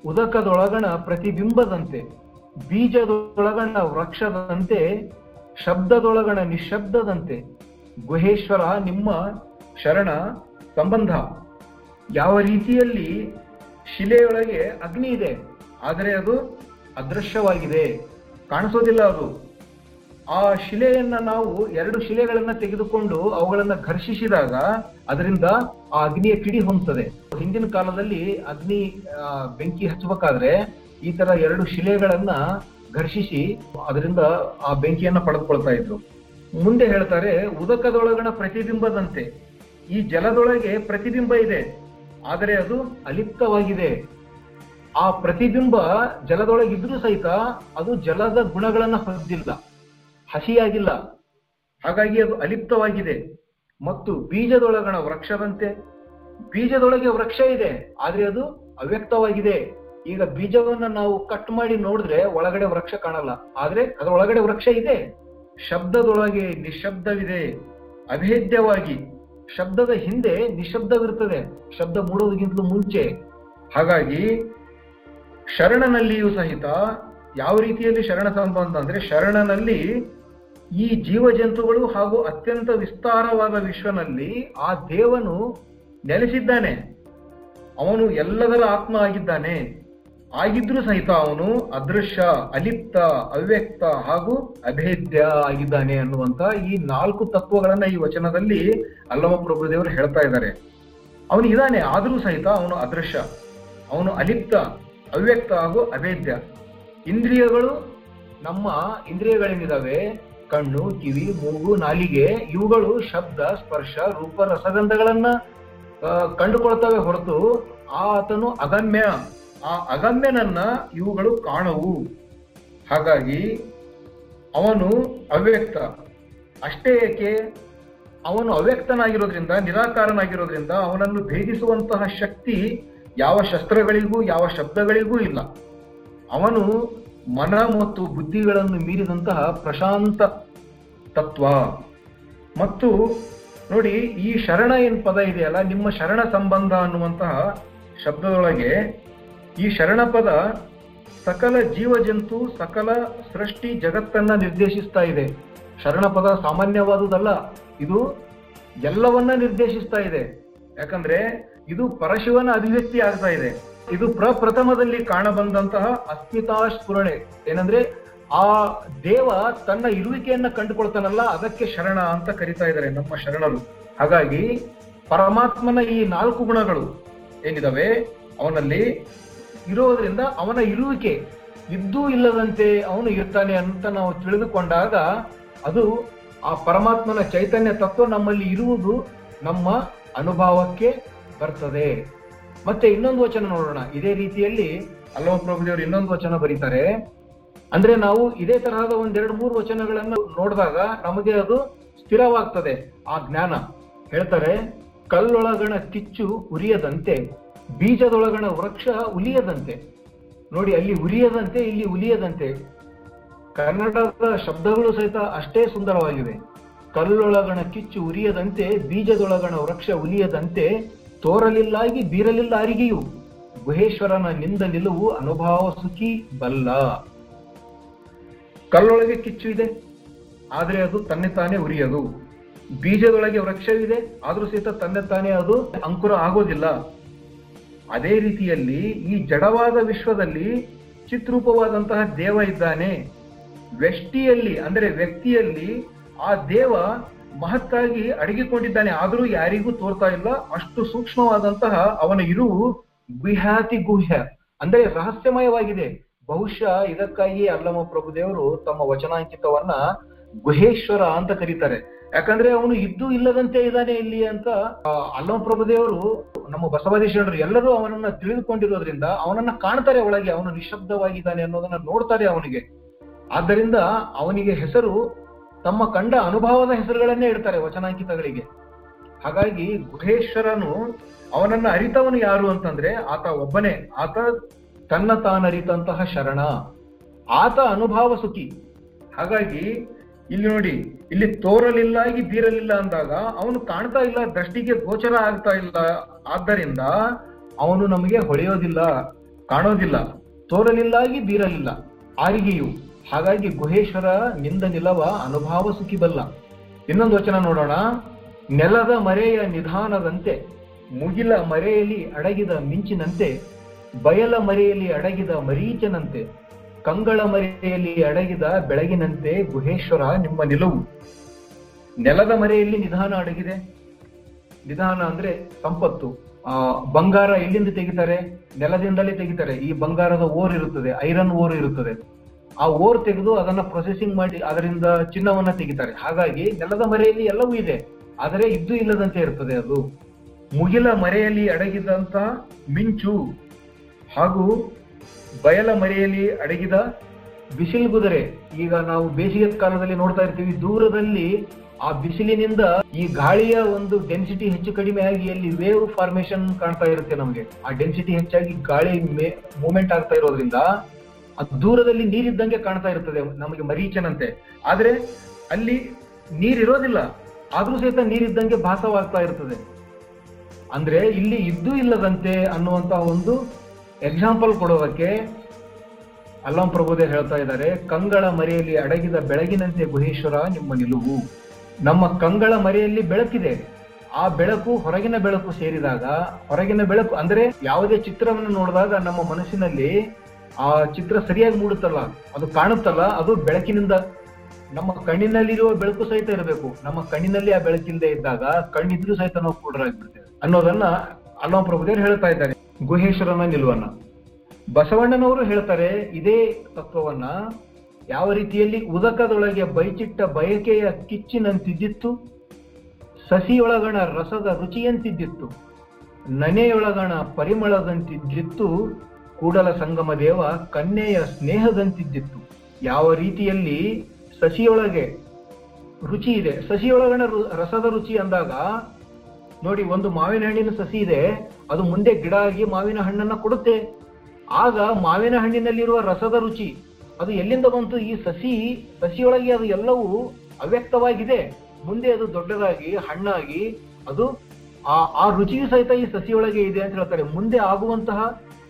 ಉದಕದೊಳಗಣ ಪ್ರತಿಬಿಂಬದಂತೆ, ಬೀಜದೊಳಗಣ ವೃಕ್ಷದಂತೆ, ಶಬ್ದದೊಳಗಣ ನಿಶಬ್ದದಂತೆ ಗುಹೇಶ್ವರ ನಿಮ್ಮ ಶರಣ ಸಂಬಂಧ. ಯಾವ ರೀತಿಯಲ್ಲಿ ಶಿಲೆಯೊಳಗೆ ಅಗ್ನಿ ಇದೆ, ಆದರೆ ಅದು ಅದೃಶ್ಯವಾಗಿದೆ. ಕಾಣಿಸೋದಿಲ್ಲ ಅದು. ಆ ಶಿಲೆಯನ್ನ ನಾವು ಎರಡು ಶಿಲೆಗಳನ್ನ ತೆಗೆದುಕೊಂಡು ಅವುಗಳನ್ನ ಘರ್ಷಿಸಿದಾಗ ಅದರಿಂದ ಆ ಅಗ್ನಿಯ ಕಿಡಿ ಹೊಂದ್ತದೆ. ಹಿಂದಿನ ಕಾಲದಲ್ಲಿ ಅಗ್ನಿ ಬೆಂಕಿ ಹಚ್ಚಬೇಕಾದ್ರೆ ಈ ತರ ಎರಡು ಶಿಲೆಗಳನ್ನ ಘರ್ಷಿಸಿ ಅದರಿಂದ ಆ ಬೆಂಕಿಯನ್ನ ಪಡೆದುಕೊಳ್ತಾ ಇದ್ರು. ಮುಂದೆ ಹೇಳ್ತಾರೆ ಉದಕದೊಳಗಣ ಪ್ರತಿಬಿಂಬದಂತೆ. ಈ ಜಲದೊಳಗೆ ಪ್ರತಿಬಿಂಬ ಇದೆ, ಆದರೆ ಅದು ಅಲಿಪ್ತವಾಗಿದೆ. ಆ ಪ್ರತಿಬಿಂಬ ಜಲದೊಳಗಿದ್ರೂ ಸಹಿತ ಅದು ಜಲದ ಗುಣಗಳನ್ನ ಹೊಂದಿಲ್ಲ. ಹಸಿಯಾಗಿಲ್ಲ. ಹಾಗಾಗಿ ಅದು ಅಲಿಪ್ತವಾಗಿದೆ. ಮತ್ತು ಬೀಜದೊಳಗಣ ವೃಕ್ಷದಂತೆ, ಬೀಜದೊಳಗೆ ವೃಕ್ಷ ಇದೆ, ಆದ್ರೆ ಅದು ಅವ್ಯಕ್ತವಾಗಿದೆ. ಈಗ ಬೀಜವನ್ನ ನಾವು ಕಟ್ ಮಾಡಿ ನೋಡಿದ್ರೆ ಒಳಗಡೆ ವೃಕ್ಷ ಕಾಣಲ್ಲ. ಆದ್ರೆ ಅದರ ಒಳಗಡೆ ವೃಕ್ಷ ಇದೆ. ಶಬ್ದದೊಳಗೆ ನಿಶಬ್ದವಿದೆ. ಅಭೇದ್ಯವಾಗಿ, ಶಬ್ದದ ಹಿಂದೆ ನಿಶಬ್ದವಿರುತ್ತದೆ ಶಬ್ದ ಮೂಡೋದಕ್ಕಿಂತಲೂ ಮುಂಚೆ. ಹಾಗಾಗಿ, ಶರಣನಲ್ಲಿಯೂ ಸಹಿತ ಯಾವ ರೀತಿಯಲ್ಲಿ ಶರಣ ಸಂಬಂಧ ಅಂದ್ರೆ ಶರಣನಲ್ಲಿ ಈ ಜೀವಜಂತುಗಳು ಹಾಗೂ ಅತ್ಯಂತ ವಿಸ್ತಾರವಾದ ವಿಶ್ವನಲ್ಲಿ ಆ ದೇವನು ನೆಲೆಸಿದ್ದಾನೆ. ಅವನು ಎಲ್ಲದರ ಆತ್ಮ ಆಗಿದ್ದಾನೆ. ಆಗಿದ್ರೂ ಸಹಿತ ಅವನು ಅದೃಶ್ಯ, ಅಲಿಪ್ತ, ಅವ್ಯಕ್ತ ಹಾಗೂ ಅಭೇದ್ಯ ಆಗಿದ್ದಾನೆ ಅನ್ನುವಂತ ಈ ನಾಲ್ಕು ತತ್ವಗಳನ್ನ ಈ ವಚನದಲ್ಲಿ ಅಲ್ಲಮ ಪ್ರಭುದೇವರು ಹೇಳ್ತಾ ಇದ್ದಾರೆ. ಅವನು ಇದ್ದಾನೆ, ಆದರೂ ಸಹಿತ ಅವನು ಅದೃಶ್ಯ, ಅವನು ಅಲಿಪ್ತ, ಅವ್ಯಕ್ತ ಹಾಗೂ ಅಭೇದ್ಯ. ಇಂದ್ರಿಯಗಳು ನಮ್ಮ ಇಂದ್ರಿಯಗಳೇನಿದಾವೆ? ಕಣ್ಣು, ಕಿವಿ, ಮೂಗು, ನಾಲಿಗೆ, ಇವುಗಳು ಶಬ್ದ, ಸ್ಪರ್ಶ, ರೂಪ, ರಸಗಂಧಗಳನ್ನ ಕಂಡುಕೊಳ್ತವೆ ಹೊರತು ಆತನು ಅಗಮ್ಯ. ಆ ಅಗಮ್ಯನನ್ನ ಇವುಗಳು ಕಾಣವು. ಹಾಗಾಗಿ ಅವನು ಅವ್ಯಕ್ತ. ಅಷ್ಟೇ ಏಕೆ? ಅವನು ಅವ್ಯಕ್ತನಾಗಿರೋದ್ರಿಂದ, ನಿರಾಕಾರನಾಗಿರೋದ್ರಿಂದ ಅವನನ್ನು ಭೇದಿಸುವಂತಹ ಶಕ್ತಿ ಯಾವ ಶಸ್ತ್ರಗಳಿಗೂ, ಯಾವ ಶಬ್ದಗಳಿಗೂ ಇಲ್ಲ. ಅವನು ಮನ ಮತ್ತು ಬುದ್ಧಿಗಳನ್ನು ಮೀರಿದಂತಹ ಪ್ರಶಾಂತ ತತ್ವ. ಮತ್ತು ನೋಡಿ, ಈ ಶರಣ ಏನ್ ಪದ ಇದೆಯಲ್ಲ, ನಿಮ್ಮ ಶರಣ ಸಂಬಂಧ ಅನ್ನುವಂತಹ ಶಬ್ದದೊಳಗೆ ಈ ಶರಣ ಪದ ಸಕಲ ಜೀವ ಜಂತು ಸಕಲ ಸೃಷ್ಟಿ ಜಗತ್ತನ್ನ ನಿರ್ದೇಶಿಸ್ತಾ ಇದೆ. ಶರಣ ಪದ ಸಾಮಾನ್ಯವಾದುದಲ್ಲ, ಇದು ಎಲ್ಲವನ್ನ ನಿರ್ದೇಶಿಸ್ತಾ ಇದೆ. ಯಾಕಂದ್ರೆ ಇದು ಪರಶಿವನ ಅಭಿವ್ಯಕ್ತಿ ಆಗ್ತಾ ಇದೆ. ಇದು ಪ್ರಪ್ರಥಮದಲ್ಲಿ ಕಾಣಬಂದಂತಹ ಅಸ್ಮಿತಾ ಸ್ಫುರಣೆ ಏನಂದ್ರೆ ಆ ದೇವ ತನ್ನ ಇರುವಿಕೆಯನ್ನ ಕಂಡುಕೊಳ್ತಾನಲ್ಲ, ಅದಕ್ಕೆ ಶರಣ ಅಂತ ಕರಿತಾ ಇದ್ದಾರೆ ನಮ್ಮ ಶರಣರು. ಹಾಗಾಗಿ ಪರಮಾತ್ಮನ ಈ ನಾಲ್ಕು ಗುಣಗಳು ಏನಿದಾವೆ? ಅವನಲ್ಲಿ ಇರೋದ್ರಿಂದ ಅವನ ಇರುವಿಕೆ ಇದ್ದೂ ಇಲ್ಲದಂತೆ ಅವನು ಇರ್ತಾನೆ ಅಂತ ನಾವು ತಿಳಿದುಕೊಂಡಾಗ ಅದು ಆ ಪರಮಾತ್ಮನ ಚೈತನ್ಯ ತತ್ವ ನಮ್ಮಲ್ಲಿ ಇರುವುದು ನಮ್ಮ ಅನುಭವಕ್ಕೆ ಬರ್ತದೆ. ಮತ್ತೆ ಇನ್ನೊಂದು ವಚನ ನೋಡೋಣ. ಇದೇ ರೀತಿಯಲ್ಲಿ ಅಲ್ಲವ ಪ್ರಭುದೇವರು ಇನ್ನೊಂದು ವಚನ ಬರೀತಾರೆ. ಅಂದ್ರೆ ನಾವು ಇದೇ ತರಹದ ಒಂದೆರಡು ಮೂರು ವಚನಗಳನ್ನು ನೋಡಿದಾಗ ನಮಗೆ ಅದು ಸ್ಥಿರವಾಗ್ತದೆ, ಆ ಜ್ಞಾನ. ಹೇಳ್ತಾರೆ, ಕಲ್ಲೊಳಗಣ ಕಿಚ್ಚು ಉರಿಯದಂತೆ, ಬೀಜದೊಳಗಣ ವೃಕ್ಷ ಉಲಿಯದಂತೆ. ನೋಡಿ, ಅಲ್ಲಿ ಉರಿಯದಂತೆ, ಇಲ್ಲಿ ಉಲಿಯದಂತೆ. ಕನ್ನಡದ ಶಬ್ದಗಳು ಸಹಿತ ಅಷ್ಟೇ ಸುಂದರವಾಗಿವೆ. ಕಲ್ಲೊಳಗಣ ಕಿಚ್ಚು ಉರಿಯದಂತೆ, ಬೀಜದೊಳಗಣ ವೃಕ್ಷ ಉಲಿಯದಂತೆ ತೋರಲಿಲ್ಲಾಗಿ ಬೀರಲಿಲ್ಲ ಅರಿಗೆಯು ಗುಹೇಶ್ವರನ ನಿಂದ ನಿಲುವು ಅನುಭವ ಸುಖಿ ಬಲ್ಲ. ಕಲ್ಲೊಳಗೆ ಕಿಚ್ಚು ಇದೆ, ಆದ್ರೆ ಅದು ತನ್ನೆ ತಾನೇ ಉರಿಯದು. ಬೀಜದೊಳಗೆ ವೃಕ್ಷವಿದೆ, ಆದರೂ ಸಹಿತ ತನ್ನೆ ತಾನೇ ಅದು ಅಂಕುರ ಆಗೋದಿಲ್ಲ. ಅದೇ ರೀತಿಯಲ್ಲಿ ಈ ಜಡವಾದ ವಿಶ್ವದಲ್ಲಿ ಚಿತ್ರೂಪವಾದಂತಹ ದೇವ ಇದ್ದಾನೆ. ವ್ಯಷ್ಟಿಯಲ್ಲಿ ಅಂದ್ರೆ ವ್ಯಕ್ತಿಯಲ್ಲಿ ಆ ದೇವ ಮಹತ್ತಾಗಿ ಅಡಗಿಕೊಂಡಿದ್ದಾನೆ. ಆದರೂ ಯಾರಿಗೂ ತೋರ್ತಾ ಇಲ್ಲ. ಅಷ್ಟು ಸೂಕ್ಷ್ಮವಾದಂತಹ ಅವನ ಇರು ಗುಹ್ಯಾತಿ ಗುಹ್ಯ. ಅಂದ್ರೆ ರಹಸ್ಯಮಯವಾಗಿದೆ. ಬಹುಶಃ ಇದಕ್ಕಾಗಿ ಅಲ್ಲಮ ಪ್ರಭುದೇವರು ತಮ್ಮ ವಚನಾಂಕಿತವನ್ನ ಗುಹೇಶ್ವರ ಅಂತ ಕರೀತಾರೆ. ಯಾಕಂದ್ರೆ ಅವನು ಇದ್ದು ಇಲ್ಲದಂತೆ ಇದ್ದಾನೆ ಇಲ್ಲಿ ಅಂತ ಅಲ್ಲಮ ಪ್ರಭುದೇವರು ನಮ್ಮ ಬಸವಾದೇಶ್ವರರು ಎಲ್ಲರೂ ಅವನನ್ನ ತಿಳಿದುಕೊಂಡಿರೋದ್ರಿಂದ ಅವನನ್ನ ಕಾಣ್ತಾರೆ ಒಳಗೆ. ಅವನು ನಿಶಬ್ದವಾಗಿದ್ದಾನೆ ಅನ್ನೋದನ್ನ ನೋಡ್ತಾರೆ ಅವನಿಗೆ. ಆದ್ದರಿಂದ ಅವನಿಗೆ ಹೆಸರು ತಮ್ಮ ಕಂಡ ಅನುಭವದ ಹೆಸರುಗಳನ್ನೇ ಇಡ್ತಾರೆ ವಚನಾಂಕಿತಗಳಿಗೆ. ಹಾಗಾಗಿ ಗುಹೇಶ್ವರನು ಅವನನ್ನ ಅರಿತವನು ಯಾರು ಅಂತಂದ್ರೆ ಆತ ಒಬ್ಬನೇ. ಆತ ತನ್ನ ತಾನರಿತಂತಹ ಶರಣ. ಆತ ಅನುಭವ ಸುಖಿ. ಹಾಗಾಗಿ ಇಲ್ಲಿ ನೋಡಿ, ಇಲ್ಲಿ ತೋರಲಿಲ್ಲ ಆಗಿ ಬೀರಲಿಲ್ಲ ಅಂದಾಗ ಅವನು ಕಾಣ್ತಾ ಇಲ್ಲ, ದೃಷ್ಟಿಗೆ ಗೋಚರ ಆಗ್ತಾ ಇಲ್ಲ. ಆದ್ದರಿಂದ ಅವನು ನಮಗೆ ಹೊಳೆಯೋದಿಲ್ಲ, ಕಾಣೋದಿಲ್ಲ. ತೋರಲಿಲ್ಲಾಗಿ ಬೀರಲಿಲ್ಲ. ಆರಿಗೆಯು ಹಾಗಾಗಿ ಗುಹೇಶ್ವರ ನಿಂದ ನಿಲವ ಅನುಭಾವ ಸುಖಿಬಲ್ಲ. ಇನ್ನೊಂದು ವಚನ ನೋಡೋಣ. ನೆಲದ ಮರೆಯ ನಿಧಾನದಂತೆ, ಮುಗಿಲ ಮರೆಯಲ್ಲಿ ಅಡಗಿದ ಮಿಂಚಿನಂತೆ, ಬಯಲ ಮರೆಯಲ್ಲಿ ಅಡಗಿದ ಮರೀಚನಂತೆ, ಕಂಗಳ ಮರೆಯಲ್ಲಿ ಅಡಗಿದ ಬೆಳಗಿನಂತೆ ಗುಹೇಶ್ವರ ನಿಮ್ಮ ನಿಲುವು. ನೆಲದ ಮರೆಯಲ್ಲಿ ನಿಧಾನ ಅಡಗಿದೆ. ನಿಧಾನ ಅಂದ್ರೆ ಸಂಪತ್ತು. ಆ, ಬಂಗಾರ ಎಲ್ಲಿಂದ ತೆಗಿತಾರೆ? ನೆಲದಿಂದಲೇ ತೆಗಿತಾರೆ. ಈ ಬಂಗಾರದ ಓರ್ ಇರುತ್ತದೆ, ಐರನ್ ಓರ್ ಇರುತ್ತದೆ. ಆ ಓರ್ ತೆಗೆದು ಅದನ್ನ ಪ್ರೊಸೆಸಿಂಗ್ ಮಾಡಿ ಅದರಿಂದ ಚಿನ್ನವನ್ನ ತೆಗಿತಾರೆ. ಹಾಗಾಗಿ ನೆಲದ ಮರೆಯಲ್ಲಿ ಎಲ್ಲವೂ ಇದೆ. ಆದರೆ ಇದ್ದು ಇಲ್ಲದಂತೆ ಇರ್ತದೆ ಅದು. ಮುಗಿಲ ಮರೆಯಲ್ಲಿ ಅಡಗಿದಂತ ಮಿಂಚು ಹಾಗೂ ಬಯಲ ಮರೆಯಲ್ಲಿ ಅಡಗಿದ ಬಿಸಿಲುಗುದರೆ ಈಗ ನಾವು ಬೇಸಿಗೆ ಕಾಲದಲ್ಲಿ ನೋಡ್ತಾ ಇರ್ತೀವಿ, ದೂರದಲ್ಲಿ ಆ ಬಿಸಿಲಿನಿಂದ ಈ ಗಾಳಿಯ ಒಂದು ಡೆನ್ಸಿಟಿ ಹೆಚ್ಚು ಕಡಿಮೆ ಆಗಿ ಅಲ್ಲಿ ವೇವ್ ಫಾರ್ಮೇಶನ್ ಕಾಣ್ತಾ ಇರುತ್ತೆ ನಮಗೆ. ಆ ಡೆನ್ಸಿಟಿ ಹೆಚ್ಚಾಗಿ ಗಾಳಿ ಮೂಮೆಂಟ್ ಆಗ್ತಾ ಇರೋದ್ರಿಂದ ದೂರದಲ್ಲಿ ನೀರಿದ್ದಂಗೆ ಕಾಣ್ತಾ ಇರ್ತದೆ ನಮಗೆ ಮರೀಚನಂತೆ. ಆದ್ರೆ ಅಲ್ಲಿ ನೀರಿರೋದಿಲ್ಲ. ಆದ್ರೂ ಸಹಿತ ನೀರಿದ್ದಂಗೆ ಭಾಸವಾಗ್ತಾ ಇರ್ತದೆ. ಅಂದ್ರೆ ಇಲ್ಲಿ ಇದ್ದು ಇಲ್ಲದಂತೆ ಅನ್ನುವಂತಹ ಒಂದು ಎಕ್ಸಾಂಪಲ್ ಕೊಡೋದಕ್ಕೆ ಅಲ್ಲಂ ಪ್ರಭುದೇ ಹೇಳ್ತಾ ಇದ್ದಾರೆ, ಕಂಗಳ ಮರೆಯಲ್ಲಿ ಅಡಗಿದ ಬೆಳಗಿನಂತೆ ಗುಹೇಶ್ವರ ನಿಮ್ಮ ನಿಲುವು. ನಮ್ಮ ಕಂಗಳ ಮರೆಯಲ್ಲಿ ಬೆಳಕಿದೆ. ಆ ಬೆಳಕು ಹೊರಗಿನ ಬೆಳಕು ಸೇರಿದಾಗ, ಹೊರಗಿನ ಬೆಳಕು, ಅಂದ್ರೆ ಯಾವುದೇ ಚಿತ್ರವನ್ನು ನೋಡಿದಾಗ ನಮ್ಮ ಮನಸ್ಸಿನಲ್ಲಿ ಆ ಚಿತ್ರ ಸರಿಯಾಗಿ ಮೂಡುತ್ತಲ್ಲ, ಅದು ಕಾಣುತ್ತಲ್ಲ, ಅದು ಬೆಳಕಿನಿಂದ ನಮ್ಮ ಕಣ್ಣಿನಲ್ಲಿರುವ ಬೆಳಕು ಸಹಿತ ಇರಬೇಕು. ನಮ್ಮ ಕಣ್ಣಿನಲ್ಲಿ ಆ ಬೆಳಕಿಲ್ಲದೆ ಇದ್ದಾಗ ಕಣ್ಣಿದ್ರು ಸಹಿತ ನಾವು ಕೂಡರಾಗ್ಬಿಡ್ತೇವೆ ಅನ್ನೋದನ್ನ ಅಲ್ಲಂ ಪ್ರಭುದೇವರು ಹೇಳ್ತಾ ಇದ್ದಾರೆ. ಗುಹೇಶ್ವರನ ನಿಲುವನ್ನ. ಬಸವಣ್ಣನವರು ಹೇಳ್ತಾರೆ, ಇದೇ ತತ್ವವನ್ನ ಯಾವ ರೀತಿಯಲ್ಲಿ ಉದಕದೊಳಗೆ ಬೈಚಿಟ್ಟ ಬಯಕೆಯ ಕಿಚ್ಚಿನಂತಿದ್ದಿತ್ತು, ಸಸಿಯೊಳಗಣ ರಸದ ರುಚಿಯಂತಿದ್ದಿತ್ತು, ನನೆಯೊಳಗಣ ಪರಿಮಳದಂತಿದ್ದಿತ್ತು ಕೂಡಲ ಸಂಗಮ ದೇವ ಕನ್ಯೆಯ ಸ್ನೇಹದಂತಿದ್ದಿತ್ತು. ಯಾವ ರೀತಿಯಲ್ಲಿ ಸಸಿಯೊಳಗೆ ರುಚಿ ಇದೆ. ಸಸಿಯೊಳಗಣ ರಸದ ರುಚಿ ಅಂದಾಗ, ನೋಡಿ, ಒಂದು ಮಾವಿನ ಹಣ್ಣಿನ ಸಸಿ ಇದೆ. ಅದು ಮುಂದೆ ಗಿಡ ಆಗಿ ಮಾವಿನ ಹಣ್ಣನ್ನ ಕೊಡುತ್ತೆ. ಆಗ ಮಾವಿನ ಹಣ್ಣಿನಲ್ಲಿರುವ ರಸದ ರುಚಿ, ಅದು ಎಲ್ಲಿಂದ ಬಂತು? ಈ ಸಸಿ, ಸಸಿಯೊಳಗೆ ಅದು ಎಲ್ಲವೂ ಅವ್ಯಕ್ತವಾಗಿದೆ. ಮುಂದೆ ಅದು ದೊಡ್ಡದಾಗಿ, ಹಣ್ಣಾಗಿ, ಅದು ಆ ಆ ರುಚಿಯು ಸಹಿತ ಈ ಸಸಿಯೊಳಗೆ ಇದೆ ಅಂತ ಹೇಳ್ತಾರೆ. ಮುಂದೆ ಆಗುವಂತಹ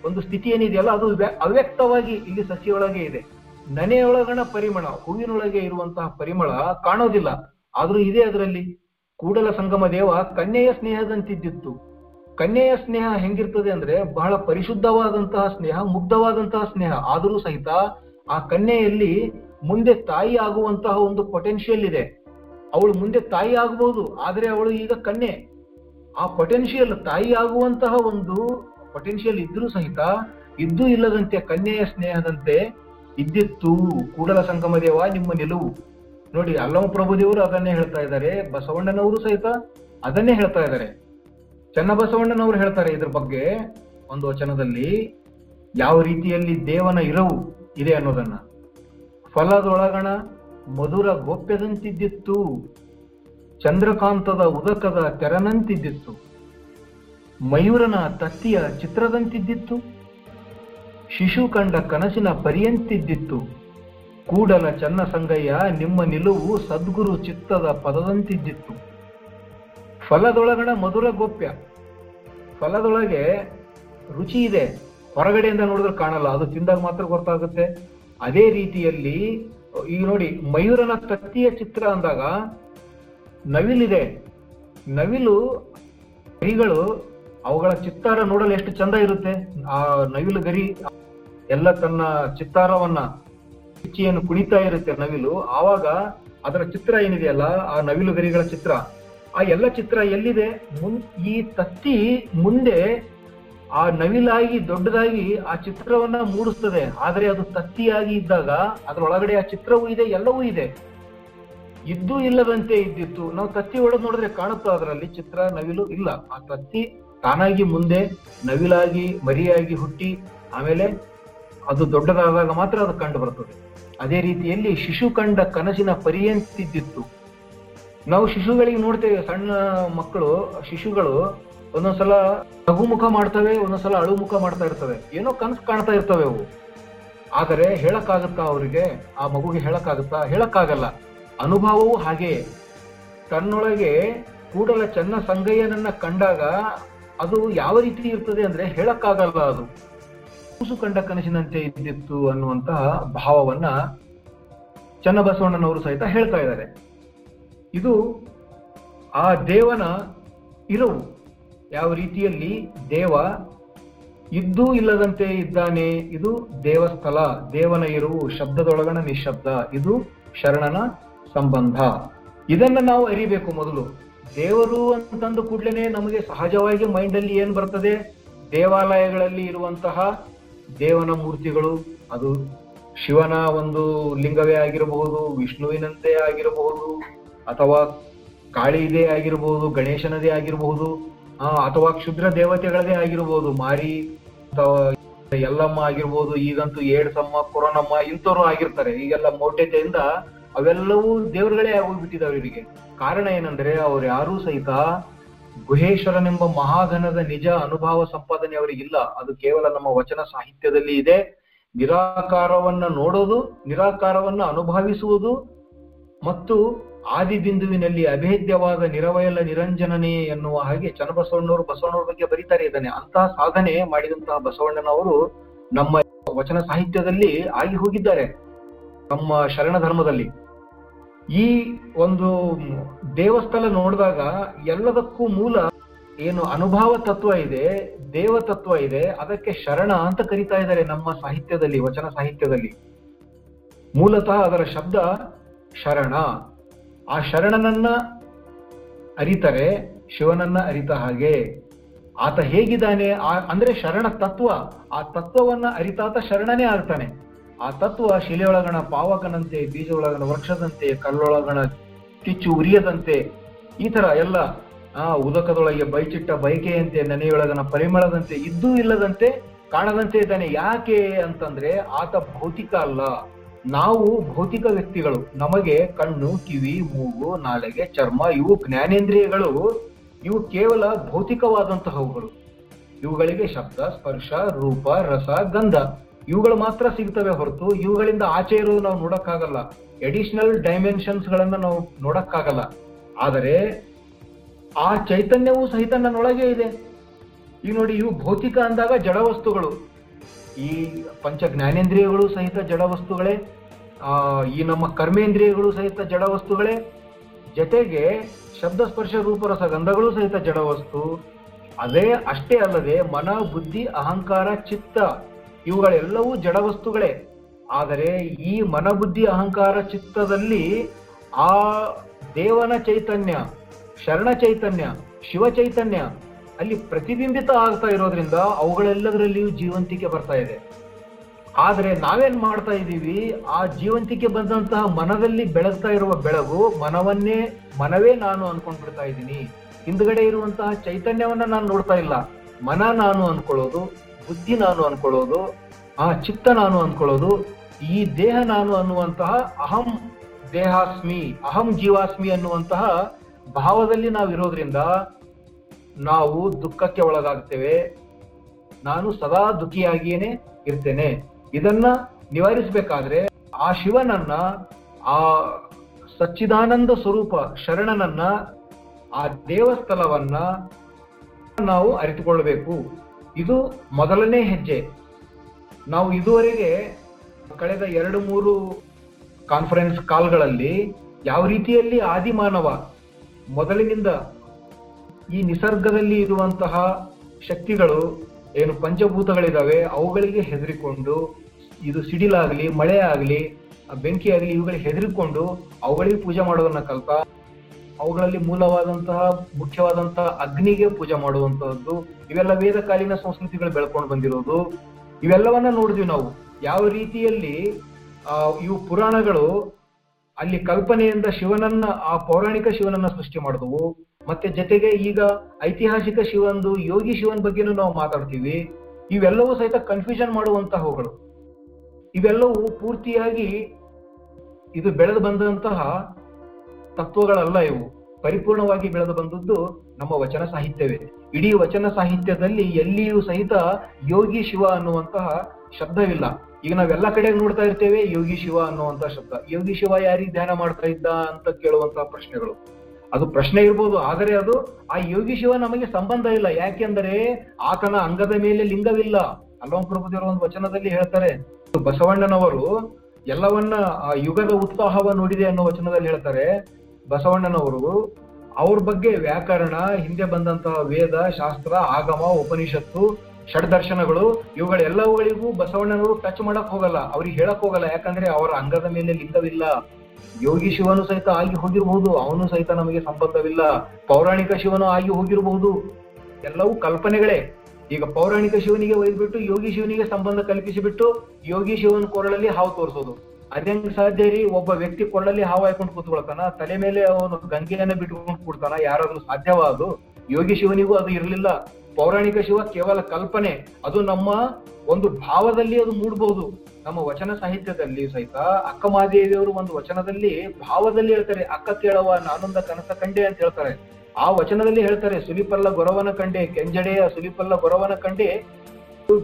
ಒಂದು ಸ್ಥಿತಿ ಏನಿದೆಯಲ್ಲ ಅದು ವ್ಯ- ಅವ್ಯಕ್ತವಾಗಿ ಇಲ್ಲಿ ಸಸಿಯೊಳಗೆ ಇದೆ. ನನೆಯೊಳಗಣ ಪರಿಮಳ, ಹೂವಿನೊಳಗೆ ಇರುವಂತಹ ಪರಿಮಳ ಕಾಣೋದಿಲ್ಲ. ಆದ್ರೂ ಇದೆ ಅದರಲ್ಲಿ. ಕೂಡಲ ಸಂಗಮ ದೇವ ಕನ್ಯೆಯ ಸ್ನೇಹದಂತಿದ್ದಿತ್ತು. ಕನ್ಯೆಯ ಸ್ನೇಹ ಹೆಂಗಿರ್ತದೆ ಅಂದ್ರೆ ಬಹಳ ಪರಿಶುದ್ಧವಾದಂತಹ ಸ್ನೇಹ, ಮುಗ್ಧವಾದಂತಹ ಸ್ನೇಹ. ಆದರೂ ಸಹಿತ ಆ ಕನ್ಯೆಯಲ್ಲಿ ಮುಂದೆ ತಾಯಿ ಆಗುವಂತಹ ಒಂದು ಪೊಟೆನ್ಷಿಯಲ್ ಇದೆ. ಅವಳು ಮುಂದೆ ತಾಯಿ ಆಗಬಹುದು ಆದ್ರೆ ಅವಳು ಈಗ ಕನ್ಯೆ. ಆ ಪೊಟೆನ್ಷಿಯಲ್ ತಾಯಿ ಆಗುವಂತಹ ಒಂದು ಪೊಟೆನ್ಶಿಯಲ್ ಇದ್ರೂ ಸಹಿತ ಇದ್ದು ಇಲ್ಲದಂತೆ ಕನ್ಯೆಯ ಸ್ನೇಹದಂತೆ ಇದ್ದಿತ್ತು. ಕೂಡಲ ಸಂಗಮ ದೇವ ನಿಮ್ಮ ನಿಲುವು. ನೋಡಿ, ಅಲ್ಲಮ ಪ್ರಭುದೇವರು ಅದನ್ನೇ ಹೇಳ್ತಾ ಇದ್ದಾರೆ. ಬಸವಣ್ಣನವರು ಸಹಿತ ಅದನ್ನೇ ಹೇಳ್ತಾ ಇದ್ದಾರೆ. ಚನ್ನಬಸವಣ್ಣನವರು ಹೇಳ್ತಾರೆ ಇದ್ರ ಬಗ್ಗೆ ಒಂದು ವಚನದಲ್ಲಿ. ಯಾವ ರೀತಿಯಲ್ಲಿ ದೇವನ ಇರವು ಇದೆ ಅನ್ನೋದನ್ನ. ಫಲದೊಳಗಣ ಮಧುರ ಗೋಪ್ಯದಂತಿದ್ದಿತ್ತು. ಚಂದ್ರಕಾಂತದ ಉದಕದ ತೆರನಂತಿದ್ದಿತ್ತು. ಮಯೂರನ ತತ್ತಿಯ ಚಿತ್ರದಂತಿದ್ದಿತ್ತು. ಶಿಶು ಕಂಡ ಕನಸಿನ ಪರಿಯಂತಿದ್ದಿತ್ತು. ಕೂಡಲ ಚನ್ನ ಸಂಗಯ್ಯ ನಿಮ್ಮ ನಿಲುವು ಸದ್ಗುರು ಚಿತ್ತದ ಪದದಂತಿದ್ದಿತ್ತು. ಫಲದೊಳಗಣ ಮಧುರ ಗೋಪ್ಯ. ಫಲದೊಳಗೆ ರುಚಿ ಇದೆ. ಹೊರಗಡೆಯಿಂದ ನೋಡಿದ್ರೆ ಕಾಣಲ್ಲ. ಅದು ತಿಂದಾಗ ಮಾತ್ರ ಗೊತ್ತಾಗುತ್ತೆ. ಅದೇ ರೀತಿಯಲ್ಲಿ ಈಗ ನೋಡಿ, ಮಯೂರನ ತತ್ತಿಯ ಚಿತ್ರ ಅಂದಾಗ ನವಿಲಿದೆ. ನವಿಲು ಗರಿಗಳು ಅವುಗಳ ಚಿತ್ತಾರ ನೋಡಲು ಎಷ್ಟು ಚಂದ ಇರುತ್ತೆ? ಆ ನವಿಲು ಗರಿ, ಎಲ್ಲ ತನ್ನ ಚಿತ್ತಾರವನ್ನ ಚಿಚ್ಚಿಯನ್ನು ಕುಣಿತಾ ಇರುತ್ತೆ ನವಿಲು. ಆವಾಗ ಅದರ ಚಿತ್ರ ಏನಿದೆಯಲ್ಲ, ಆ ನವಿಲು ಗರಿಗಳ ಚಿತ್ರ. ಆ ಎಲ್ಲ ಚಿತ್ರ ಎಲ್ಲಿದೆ? ಮುನ್, ಈ ತತ್ತಿ ಮುಂದೆ ಆ ನವಿಲಾಗಿ, ದೊಡ್ಡದಾಗಿ ಆ ಚಿತ್ರವನ್ನ ಮೂಡಿಸ್ತದೆ. ಆದರೆ ಅದು ತತ್ತಿಯಾಗಿ ಇದ್ದಾಗ ಅದರೊಳಗಡೆ ಆ ಚಿತ್ರವೂ ಇದೆ, ಎಲ್ಲವೂ ಇದೆ. ಇದ್ದು ಇಲ್ಲದಂತೆ ಇದ್ದಿತ್ತು. ನಾವು ತತ್ತಿ ಒಳಗೆ ನೋಡಿದ್ರೆ ಕಾಣುತ್ತೋ ಅದರಲ್ಲಿ ಚಿತ್ರ, ನವಿಲು ಇಲ್ಲ. ಆ ತತ್ತಿ ತಾನಾಗಿ ಮುಂದೆ ನವಿಲಾಗಿ, ಮರಿಯಾಗಿ ಹುಟ್ಟಿ, ಆಮೇಲೆ ಅದು ದೊಡ್ಡದಾದಾಗ ಮಾತ್ರ ಅದು ಕಂಡು ಬರ್ತದೆ. ಅದೇ ರೀತಿಯಲ್ಲಿ ಶಿಶು ಕಂಡ ಕನಸಿನ ಪರಿಯಂತಿದ್ದಿತ್ತು. ನಾವು ಶಿಶುಗಳಿಗೆ ನೋಡ್ತೇವೆ, ಸಣ್ಣ ಮಕ್ಕಳು, ಶಿಶುಗಳು ಒಂದೊಂದ್ಸಲ ನಗುಮುಖ ಮಾಡ್ತವೆ, ಒಂದೊಂದ್ಸಲ ಅಳುಮುಖ ಮಾಡ್ತಾ ಇರ್ತವೆ. ಏನೋ ಕನಸು ಕಾಣ್ತಾ ಇರ್ತವೆ ಅವು. ಆದರೆ ಹೇಳಕ್ಕಾಗತ್ತಾ ಅವರಿಗೆ? ಆ ಮಗುಗೆ ಹೇಳಕ್ಕಾಗತ್ತಾ? ಹೇಳಕ್ಕಾಗಲ್ಲ. ಅನುಭವವೂ ಹಾಗೆಯೇ. ತನ್ನೊಳಗೆ ಕೂಡಲ ಚನ್ನ ಸಂಗಯ್ಯನನ್ನ ಕಂಡಾಗ ಅದು ಯಾವ ರೀತಿ ಇರ್ತದೆ ಅಂದ್ರೆ ಹೇಳಕ್ಕಾಗಲ್ಲ ಅದು. ಕೂಸು ಕಂಡ ಕನಸಿನಂತೆ ಇದ್ದಿತ್ತು ಅನ್ನುವಂತಹ ಭಾವವನ್ನ ಚನ್ನಬಸವಣ್ಣನವರು ಸಹಿತ ಹೇಳ್ತಾ ಇದ್ದಾರೆ. ಇದು ಆ ದೇವನ ಇರವು. ಯಾವ ರೀತಿಯಲ್ಲಿ ದೇವ ಇದ್ದೂ ಇಲ್ಲದಂತೆ ಇದ್ದಾನೆ, ಇದು ದೇವಸ್ಥಲ ದೇವನ ಇರುವು, ಶಬ್ದದೊಳಗಣ ನಿಶಬ್ದ, ಇದು ಶರಣನ ಸಂಬಂಧ. ಇದನ್ನ ನಾವು ಅರಿಬೇಕು ಮೊದಲು. ದೇವರು ಅಂತಂದು ಕೂಡ್ಲೇನೆ ನಮಗೆ ಸಹಜವಾಗಿ ಮೈಂಡ್ ಅಲ್ಲಿ ಏನ್ ಬರ್ತದೆ? ದೇವಾಲಯಗಳಲ್ಲಿ ಇರುವಂತಹ ದೇವನ ಮೂರ್ತಿಗಳು, ಅದು ಶಿವನ ಒಂದು ಲಿಂಗವೇ ಆಗಿರಬಹುದು, ವಿಷ್ಣುವಿನಂತೆ ಆಗಿರಬಹುದು, ಅಥವಾ ಕಾಳಿದೇ ಆಗಿರಬಹುದು, ಗಣೇಶನದೇ ಆಗಿರಬಹುದು ಅಥವಾ ಕ್ಷುದ್ರ ದೇವತೆಗಳದೇ ಆಗಿರಬಹುದು, ಮಾರಿ ಅಥವಾ ಎಲ್ಲಮ್ಮ ಆಗಿರ್ಬೋದು ಈಗಂತೂ ಏಡ್ಸಮ್ಮ, ಕೊರೋನಮ್ಮ ಇಂಥವ್ರು ಆಗಿರ್ತಾರೆ. ಈಗೆಲ್ಲ ಮೌಢ್ಯತೆಯಿಂದ ಅವೆಲ್ಲವೂ ದೇವರುಗಳೇ ಆಗೋಗ್ಬಿಟ್ಟಿದಾವೆ ಇವರಿಗೆ. ಕಾರಣ ಏನಂದ್ರೆ ಅವ್ರು ಯಾರೂ ಸಹಿತ ಗುಹೇಶ್ವರನೆಂಬ ಮಹಾಘನದ ನಿಜ ಅನುಭವ ಸಂಪಾದನೆ ಅವರಿಗಿಲ್ಲ ಅದು ಕೇವಲ ನಮ್ಮ ವಚನ ಸಾಹಿತ್ಯದಲ್ಲಿ ಇದೆ. ನಿರಾಕಾರವನ್ನ ನೋಡೋದು, ನಿರಾಕಾರವನ್ನ ಅನುಭವಿಸುವುದು ಮತ್ತು ಆದಿ ಬಿಂದುವಿನಲ್ಲಿ ಅಭೇದ್ಯವಾದ ನಿರವಯಲ ನಿರಂಜನನೇ ಎನ್ನುವ ಹಾಗೆ ಚನ್ನಬಸವಣ್ಣವರು ಬಸವಣ್ಣವ್ರ ಬಗ್ಗೆ ಬರೀತಾರೆ ಇದ್ದಾನೆ ಅಂತಹ ಸಾಧನೆ ಮಾಡಿದಂತಹ ಬಸವಣ್ಣನವರು ನಮ್ಮ ವಚನ ಸಾಹಿತ್ಯದಲ್ಲಿ ಆಗಿ ಹೋಗಿದ್ದಾರೆ. ನಮ್ಮ ಶರಣ ಧರ್ಮದಲ್ಲಿ ಈ ಒಂದು ದೇವಸ್ಥಳ ನೋಡಿದಾಗ ಎಲ್ಲದಕ್ಕೂ ಮೂಲ ಏನು ಅನುಭವ ತತ್ವ ಇದೆ, ದೇವ ತತ್ವ ಇದೆ, ಅದಕ್ಕೆ ಶರಣ ಅಂತ ಕರೀತಾ ಇದ್ದಾರೆ ನಮ್ಮ ಸಾಹಿತ್ಯದಲ್ಲಿ, ವಚನ ಸಾಹಿತ್ಯದಲ್ಲಿ. ಮೂಲತಃ ಅದರ ಶಬ್ದ ಶರಣ. ಆ ಶರಣನನ್ನ ಅರಿತರೆ, ಶಿವನನ್ನ ಅರಿತ ಹಾಗೆ. ಆತ ಹೇಗಿದ್ದಾನೆ? ಆ, ಅಂದ್ರೆ ಶರಣ ತತ್ವ. ಆ ತತ್ವವನ್ನ ಅರಿತಾತ ಶರಣನೇ ಆಗ್ತಾನೆ. ಆ ತತ್ವ ಶಿಲೆಯೊಳಗಣ, ಪಾವಕನಂತೆ ಬೀಜೊಳಗಣ ವೃಕ್ಷದಂತೆ, ಕಲ್ಲೊಳಗಣ, ಕಿಚ್ಚು ಉರಿಯದಂತೆ, ಈ ತರ ಎಲ್ಲ, ಆ, ಉದಕದೊಳಗೆ ಬೈಚಿಟ್ಟ ಬೈಕೆಯಂತೆ ನೆನೆಯೊಳಗನ ಪರಿಮಳದಂತೆ, ಇದ್ದೂ ಇಲ್ಲದಂತೆ, ಕಾಣದಂತೆ ಇದ್ದಾನೆ. ಯಾಕೆ ಅಂತಂದ್ರೆ, ಆತ ಭೌತಿಕ ಅಲ್ಲ. ನಾವು ಭೌತಿಕ ವ್ಯಕ್ತಿಗಳು. ನಮಗೆ ಕಣ್ಣು, ಕಿವಿ, ಮೂಗು, ನಾಲೆಗೆ, ಚರ್ಮ, ಇವು ಜ್ಞಾನೇಂದ್ರಿಯಗಳು. ಇವು ಕೇವಲ ಭೌತಿಕವಾದಂತಹವುಗಳು. ಇವುಗಳಿಗೆ ಶಬ್ದ, ಸ್ಪರ್ಶ, ರೂಪ, ರಸ, ಗಂಧ. ಇವುಗಳು ಮಾತ್ರ ಸಿಗ್ತವೆ ಹೊರತು ಇವುಗಳಿಂದ ಆಚೆ ಇರೋದು ನಾವು ನೋಡಕ್ಕಾಗಲ್ಲ. ಎಡಿಷನಲ್ ಡೈಮೆನ್ಷನ್ಸ್ ಗಳನ್ನ ನಾವು ನೋಡಕ್ಕಾಗಲ್ಲ. ಆದರೆ ಆ ಚೈತನ್ಯವು ಸಹಿತ ನನ್ನೊಳಗೆ ಇದೆ. ಈಗ ನೋಡಿ, ಇವು ಭೌತಿಕ ಅಂದಾಗ ಜಡ ವಸ್ತುಗಳು ಈ ಪಂಚ ಜ್ಞಾನೇಂದ್ರಿಯಗಳು ಸಹಿತ ಜಡ ವಸ್ತುಗಳೇ ಈ ನಮ್ಮ ಕರ್ಮೇಂದ್ರಿಯಗಳು ಸಹಿತ ಜಡ ವಸ್ತುಗಳೇ ಜೊತೆಗೆ ಶಬ್ದ ಸ್ಪರ್ಶ ರೂಪರಸ ಗಂಧಗಳು ಸಹಿತ ಜಡ ವಸ್ತು ಅದೇ ಅಷ್ಟೇ ಅಲ್ಲದೆ ಮನ, ಬುದ್ಧಿ, ಅಹಂಕಾರ, ಚಿತ್ತ ಇವುಗಳೆಲ್ಲವೂ ಜಡವಸ್ತುಗಳೇ ಆದರೆ ಈ ಮನಬುದ್ಧಿ ಅಹಂಕಾರ ಚಿತ್ತದಲ್ಲಿ ಆ ದೇವನ ಚೈತನ್ಯ, ಶರಣ ಚೈತನ್ಯ, ಶಿವ ಚೈತನ್ಯ ಅಲ್ಲಿ ಪ್ರತಿಬಿಂಬಿತ ಆಗ್ತಾ ಇರೋದ್ರಿಂದ ಅವುಗಳೆಲ್ಲದರಲ್ಲಿಯೂ ಜೀವಂತಿಕೆ ಬರ್ತಾ ಇದೆ. ಆದರೆ ನಾವೇನ್ ಮಾಡ್ತಾ ಇದ್ದೀವಿ? ಆ ಜೀವಂತಿಕೆ ಬಂದಂತಹ ಮನದಲ್ಲಿ ಬೆಳಗ್ತಾ ಇರುವ ಬೆಳಗು ಮನವನ್ನೇ, ಮನವೇ ನಾನು ಅನ್ಕೊಂಡ್ ಬಿಡ್ತಾ ಇದ್ದೀನಿ. ಹಿಂದ್ಗಡೆ ಇರುವಂತಹ ಚೈತನ್ಯವನ್ನ ನಾನು ನೋಡ್ತಾ ಇಲ್ಲ. ಮನ ನಾನು ಅನ್ಕೊಳ್ಳೋದು ಬುದ್ಧಿ ನಾನು ಅನ್ಕೊಳ್ಳೋದು, ಆ ಚಿತ್ತ ನಾನು ಅನ್ಕೊಳ್ಳೋದು, ಈ ದೇಹ ನಾನು ಅನ್ನುವಂತಹ ಅಹಂ ದೇಹಾಸ್ಮಿ, ಅಹಂ ಜೀವಾಸ್ಮಿ ಅನ್ನುವಂತಹ ಭಾವದಲ್ಲಿ ನಾವು ಇರೋದ್ರಿಂದ ನಾವು ದುಃಖಕ್ಕೆ ಒಳಗಾಗ್ತೇವೆ. ನಾನು ಸದಾ ದುಃಖಿಯಾಗಿಯೇ ಇರ್ತೇನೆ. ಇದನ್ನ ನಿವಾರಿಸಬೇಕಾದ್ರೆ ಆ ಶಿವನನ್ನ, ಆ ಸಚ್ಚಿದಾನಂದ ಸ್ವರೂಪ ಶರಣನನ್ನ, ಆ ದೇವಸ್ಥಳವನ್ನ ನಾವು ಅರಿತುಕೊಳ್ಳಬೇಕು ಇದು ಮೊದಲನೇ ಹೆಜ್ಜೆ. ನಾವು ಇದುವರೆಗೆ ಕಳೆದ ಎರಡು ಮೂರು ಕಾನ್ಫರೆನ್ಸ್ ಕಾಲ್ಗಳಲ್ಲಿ ಯಾವ ರೀತಿಯಲ್ಲಿ ಆದಿಮಾನವ ಮೊದಲಿನಿಂದ ಈ ನಿಸರ್ಗದಲ್ಲಿ ಇರುವಂತಹ ಶಕ್ತಿಗಳು ಏನು ಪಂಚಭೂತಗಳಿದಾವೆ, ಅವುಗಳಿಗೆ ಹೆದರಿಕೊಂಡು, ಇದು ಸಿಡಿಲಾಗಲಿ ಮಳೆ ಆಗಲಿ ಬೆಂಕಿ ಆಗಲಿ ಇವುಗಳಿಗೆ ಹೆದರಿಕೊಂಡು ಅವುಗಳಿಗೆ ಪೂಜೆ ಮಾಡೋದನ್ನ ಕಲ್ತ ಅವುಗಳಲ್ಲಿ ಮೂಲವಾದಂತಹ, ಮುಖ್ಯವಾದಂತಹ ಅಗ್ನಿಗೆ ಪೂಜೆ ಮಾಡುವಂತಹದ್ದು, ಇವೆಲ್ಲ ವೇದಕಾಲೀನ ಸಂಸ್ಕೃತಿಗಳು ಬೆಳ್ಕೊಂಡು ಬಂದಿರೋದು. ಇವೆಲ್ಲವನ್ನ ನೋಡಿದ್ವಿ ನಾವು. ಯಾವ ರೀತಿಯಲ್ಲಿ, ಆ, ಇವು ಪುರಾಣಗಳು ಅಲ್ಲಿ ಕಲ್ಪನೆಯಿಂದ ಶಿವನನ್ನ, ಆ ಪೌರಾಣಿಕ ಶಿವನನ್ನ ಸೃಷ್ಟಿ ಮಾಡಿದವು. ಮತ್ತೆ ಜೊತೆಗೆ ಈಗ ಐತಿಹಾಸಿಕ ಶಿವಂದು, ಯೋಗಿ ಶಿವನ್ ಬಗ್ಗೆನೂ ನಾವು ಮಾತಾಡ್ತೀವಿ. ಇವೆಲ್ಲವೂ ಸಹಿತ ಕನ್ಫ್ಯೂಷನ್ ಮಾಡುವಂತಹವುಗಳು. ಇವೆಲ್ಲವೂ ಪೂರ್ತಿಯಾಗಿ ಇದು ಬೆಳೆದು ಬಂದಂತಹ ತತ್ವಗಳಲ್ಲ ಇವು. ಪರಿಪೂರ್ಣವಾಗಿ ಬೆಳೆದು ಬಂದದ್ದು ನಮ್ಮ ವಚನ ಸಾಹಿತ್ಯವೇ. ಇಡೀ ವಚನ ಸಾಹಿತ್ಯದಲ್ಲಿ ಎಲ್ಲಿಯೂ ಸಹಿತ ಯೋಗಿ ಶಿವ ಅನ್ನುವಂತಹ ಶಬ್ದವಿಲ್ಲ. ಈಗ ನಾವೆಲ್ಲ ಕಡೆ ನೋಡ್ತಾ ಇರ್ತೇವೆ ಯೋಗಿ ಶಿವ ಅನ್ನುವಂತಹ ಶಬ್ದ. ಯೋಗಿ ಶಿವ ಯಾರಿಗೆ ಧ್ಯಾನ ಮಾಡ್ತಾ ಇದ್ದ ಅಂತ ಕೇಳುವಂತಹ ಪ್ರಶ್ನೆಗಳು. ಅದು ಪ್ರಶ್ನೆ ಇರ್ಬೋದು, ಆದರೆ ಅದು ಆ ಯೋಗಿ ಶಿವ ನಮಗೆ ಸಂಬಂಧ ಇಲ್ಲ. ಯಾಕೆಂದರೆ ಆತನ ಅಂಗದ ಮೇಲೆ ಲಿಂಗವಿಲ್ಲ. ಅಲ್ಲೋಂ ಪ್ರಭುದೇವರ ಒಂದು ವಚನದಲ್ಲಿ ಹೇಳ್ತಾರೆ. ಬಸವಣ್ಣನವರು ಎಲ್ಲವನ್ನ ಆ ಯುಗದ ಉತ್ಸಾಹವ ನೋಡಿದೆ ಅನ್ನೋ ವಚನದಲ್ಲಿ ಹೇಳ್ತಾರೆ. ಬಸವಣ್ಣನವರು ಅವ್ರ ಬಗ್ಗೆ ವ್ಯಾಕರಣ, ಹಿಂದೆ ಬಂದಂತಹ ವೇದ, ಶಾಸ್ತ್ರ, ಆಗಮ, ಉಪನಿಷತ್ತು, ಷಡ್ದರ್ಶನಗಳು, ಇವುಗಳೆಲ್ಲವುಗಳಿಗೂ ಬಸವಣ್ಣನವರು ಟಚ್ ಮಾಡಕ್ ಹೋಗಲ್ಲ. ಅವ್ರಿಗೆ ಹೇಳಕ್ ಹೋಗಲ್ಲ. ಯಾಕಂದ್ರೆ ಅವರ ಅಂಗದ ಮೇಲೆ ಲಿಂಗವಿಲ್ಲ. ಯೋಗಿ ಶಿವನು ಸಹಿತ ಆಗಿ ಹೋಗಿರಬಹುದು ಅವನು ಸಹಿತ ನಮಗೆ ಸಂಬಂಧವಿಲ್ಲ. ಪೌರಾಣಿಕ ಶಿವನು ಆಗಿ ಹೋಗಿರಬಹುದು ಎಲ್ಲವೂ ಕಲ್ಪನೆಗಳೇ. ಈಗ ಪೌರಾಣಿಕ ಶಿವನಿಗೆ ಒಯ್ದ್ಬಿಟ್ಟು ಯೋಗಿ ಶಿವನಿಗೆ ಸಂಬಂಧ ಕಲ್ಪಿಸಿಬಿಟ್ಟು ಯೋಗಿ ಶಿವನ ಕೊರಳಲ್ಲಿ ಹಾವು ತೋರಿಸೋದು. ಅದೇಂಗ್ ಸಾಧ್ಯ ರೀ? ಒಬ್ಬ ವ್ಯಕ್ತಿ ಕೊಳ್ಳಲ್ಲಿ ಹಾವು ಹಾಕೊಂಡು ಕೂತ್ಕೊಳ್ತಾನ, ತಲೆ ಮೇಲೆ ಅವನು ಗಂಗೆಯನ್ನ ಬಿಟ್ಕೊಂಡು ಕೂಡ್ತಾನ, ಯಾರಾದ್ರೂ ಸಾಧ್ಯವ ಅದು ಯೋಗಿ ಶಿವನಿಗೂ ಅದು ಇರಲಿಲ್ಲ. ಪೌರಾಣಿಕ ಶಿವ ಕೇವಲ ಕಲ್ಪನೆ, ಅದು ನಮ್ಮ ಒಂದು ಭಾವದಲ್ಲಿ ಅದು ಮೂಡಬಹುದು ನಮ್ಮ ವಚನ ಸಾಹಿತ್ಯದಲ್ಲಿ ಸಹಿತ ಅಕ್ಕ ಮಹಾದೇವಿಯವರು ಒಂದು ವಚನದಲ್ಲಿ ಭಾವದಲ್ಲಿ ಹೇಳ್ತಾರೆ, ಅಕ್ಕ ಕೇಳವ ನಾನೊಂದ ಕನಸ ಕಂಡೆ ಅಂತ ಹೇಳ್ತಾರೆ. ಆ ವಚನದಲ್ಲಿ ಹೇಳ್ತಾರೆ, ಸುಲಿಪಲ್ಲ ಗೊರವನ ಕಂಡೆ ಕೆಂಜಡೆಯ ಸುಲಿಪಲ್ಲ ಗೊರವನ ಕಂಡೆ,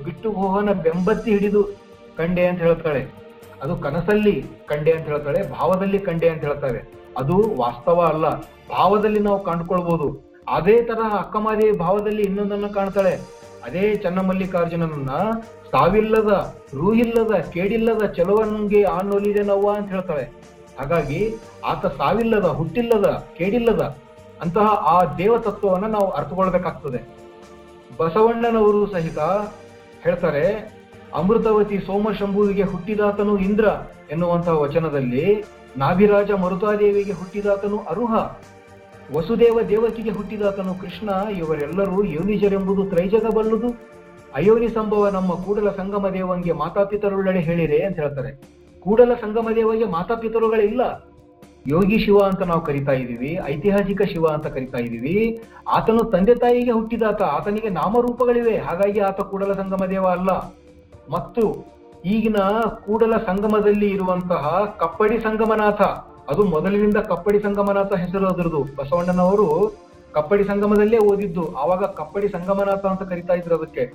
ಬಿಟ್ಟು ಹೋಹನ ಬೆಂಬತ್ತಿ ಹಿಡಿದು ಕಂಡೆ ಅಂತ ಹೇಳ್ತಾಳೆ. ಅದು ಕನಸಲ್ಲಿ ಕಂಡೆ ಅಂತ ಹೇಳ್ತಾಳೆ ಭಾವದಲ್ಲಿ ಕಂಡೆ ಅಂತ ಹೇಳ್ತಾರೆ. ಅದು ವಾಸ್ತವ ಅಲ್ಲ. ಭಾವದಲ್ಲಿ ನಾವು ಕಂಡುಕೊಳ್ಬಹುದು ಅದೇ ತರಹ ಅಕ್ಕಮಾದೇವಿ ಭಾವದಲ್ಲಿ ಇನ್ನೊಂದನ್ನು ಕಾಣ್ತಾಳೆ. ಅದೇ ಚನ್ನಮಲ್ಲಿಕಾರ್ಜುನನನ್ನ, ಸಾವಿಲ್ಲದ, ರೂಹಿಲ್ಲದ, ಕೇಡಿಲ್ಲದ ಚೆಲುವನ್ಗೆ ಆನೊಲಿದೆ ನವ್ವ ಅಂತ ಹೇಳ್ತಾಳೆ. ಹಾಗಾಗಿ ಆತ ಸಾವಿಲ್ಲದ, ಹುಟ್ಟಿಲ್ಲದ, ಕೇಡಿಲ್ಲದ ಅಂತಹ ಆ ದೇವತತ್ವವನ್ನ ನಾವು ಅರ್ಥಕೊಳ್ಬೇಕಾಗ್ತದೆ ಬಸವಣ್ಣನವರು ಸಹಿತ ಹೇಳ್ತಾರೆ ಅಮೃತವತಿ ಸೋಮಶಂಭುವಿಗೆ ಹುಟ್ಟಿದಾತನು ಇಂದ್ರ ಎನ್ನುವಂತಹ ವಚನದಲ್ಲಿ ನಾಭಿರಾಜ ಮರುತಾದೇವಿಗೆ ಹುಟ್ಟಿದಾತನು ಅರುಹ, ವಸುದೇವ ದೇವಕಿಗೆ ಹುಟ್ಟಿದಾತನು ಕೃಷ್ಣ, ಇವರೆಲ್ಲರೂ ಯೋನಿಜರೆಂಬುದು ತ್ರೈಜಗ ಬಲ್ಲುದು ಅಯೋನಿ ಸಂಭವ ನಮ್ಮ ಕೂಡಲ ಸಂಗಮ ದೇವಂಗೆ ಹೇಳಿರಿ ಹೇಳಿರೆ ಅಂತ ಹೇಳ್ತಾರೆ. ಕೂಡಲ ಸಂಗಮ ದೇವಗೆ ಮಾತಾಪಿತರುಗಳಿಲ್ಲ ಯೋಗಿ ಶಿವ ಅಂತ ನಾವು ಕರಿತಾ ಇದ್ದೀವಿ, ಐತಿಹಾಸಿಕ ಶಿವ ಅಂತ ಕರಿತಾ ಇದ್ದೀವಿ. ಆತನು ತಂದೆ ತಾಯಿಗೆ ಹುಟ್ಟಿದಾತ, ಆತನಿಗೆ ನಾಮರೂಪಗಳಿವೆ, ಹಾಗಾಗಿ ಆತ ಕೂಡಲ ಸಂಗಮ ದೇವ ಅಲ್ಲ. ಮತ್ತು ಈಗಿನ ಕೂಡಲ ಸಂಗಮದಲ್ಲಿ ಇರುವಂತಹ ಕಪ್ಪಡಿ ಸಂಗಮನಾಥ, ಅದು ಮೊದಲಿನಿಂದ ಕಪ್ಪಡಿ ಸಂಗಮನಾಥ ಹೆಸರು ಅದರದು. ಬಸವಣ್ಣನವರು ಕಪ್ಪಡಿ ಸಂಗಮದಲ್ಲೇ ಓದಿದ್ದು, ಆವಾಗ ಕಪ್ಪಡಿ ಸಂಗಮನಾಥ ಅಂತ ಕರಿತಾ ಇದ್ರು ಅದಕ್ಕೆ.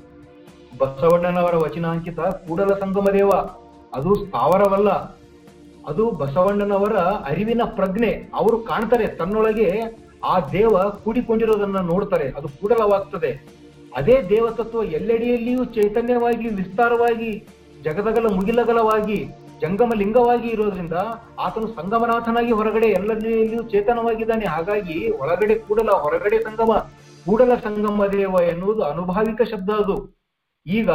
ಬಸವಣ್ಣನವರ ವಚನಾಂಕಿತ ಕೂಡಲ ಸಂಗಮದೇವ, ಅದು ಸ್ಥಾವರವಲ್ಲ, ಅದು ಬಸವಣ್ಣನವರ ಅರಿವಿನ ಪ್ರಜ್ಞೆ. ಅವರು ಕಾಣ್ತಾರೆ, ತನ್ನೊಳಗೆ ಆ ದೇವ ಕೂಡಿಕೊಂಡಿರೋದನ್ನ ನೋಡ್ತಾರೆ, ಅದು ಕೂಡಲವಾಗ್ತದೆ. ಅದೇ ದೇವತತ್ವ ಎಲ್ಲೆಡೆಯಲ್ಲಿಯೂ ಚೈತನ್ಯವಾಗಿ, ವಿಸ್ತಾರವಾಗಿ, ಜಗದಗಲ ಮುಗಿಲಗಲವಾಗಿ ಜಂಗಮ ಲಿಂಗವಾಗಿ ಇರೋದ್ರಿಂದ ಆತನು ಸಂಗಮನಾಥನಾಗಿ ಹೊರಗಡೆ ಎಲ್ಲೆಡೆಯಲ್ಲಿಯೂ ಚೇತನವಾಗಿದ್ದಾನೆ. ಹಾಗಾಗಿ ಒಳಗಡೆ ಕೂಡಲ, ಹೊರಗಡೆ ಸಂಗಮ, ಕೂಡಲ ಸಂಗಮ ದೇವ ಎನ್ನುವುದು ಅನುಭಾವಿಕ ಶಬ್ದ ಅದು. ಈಗ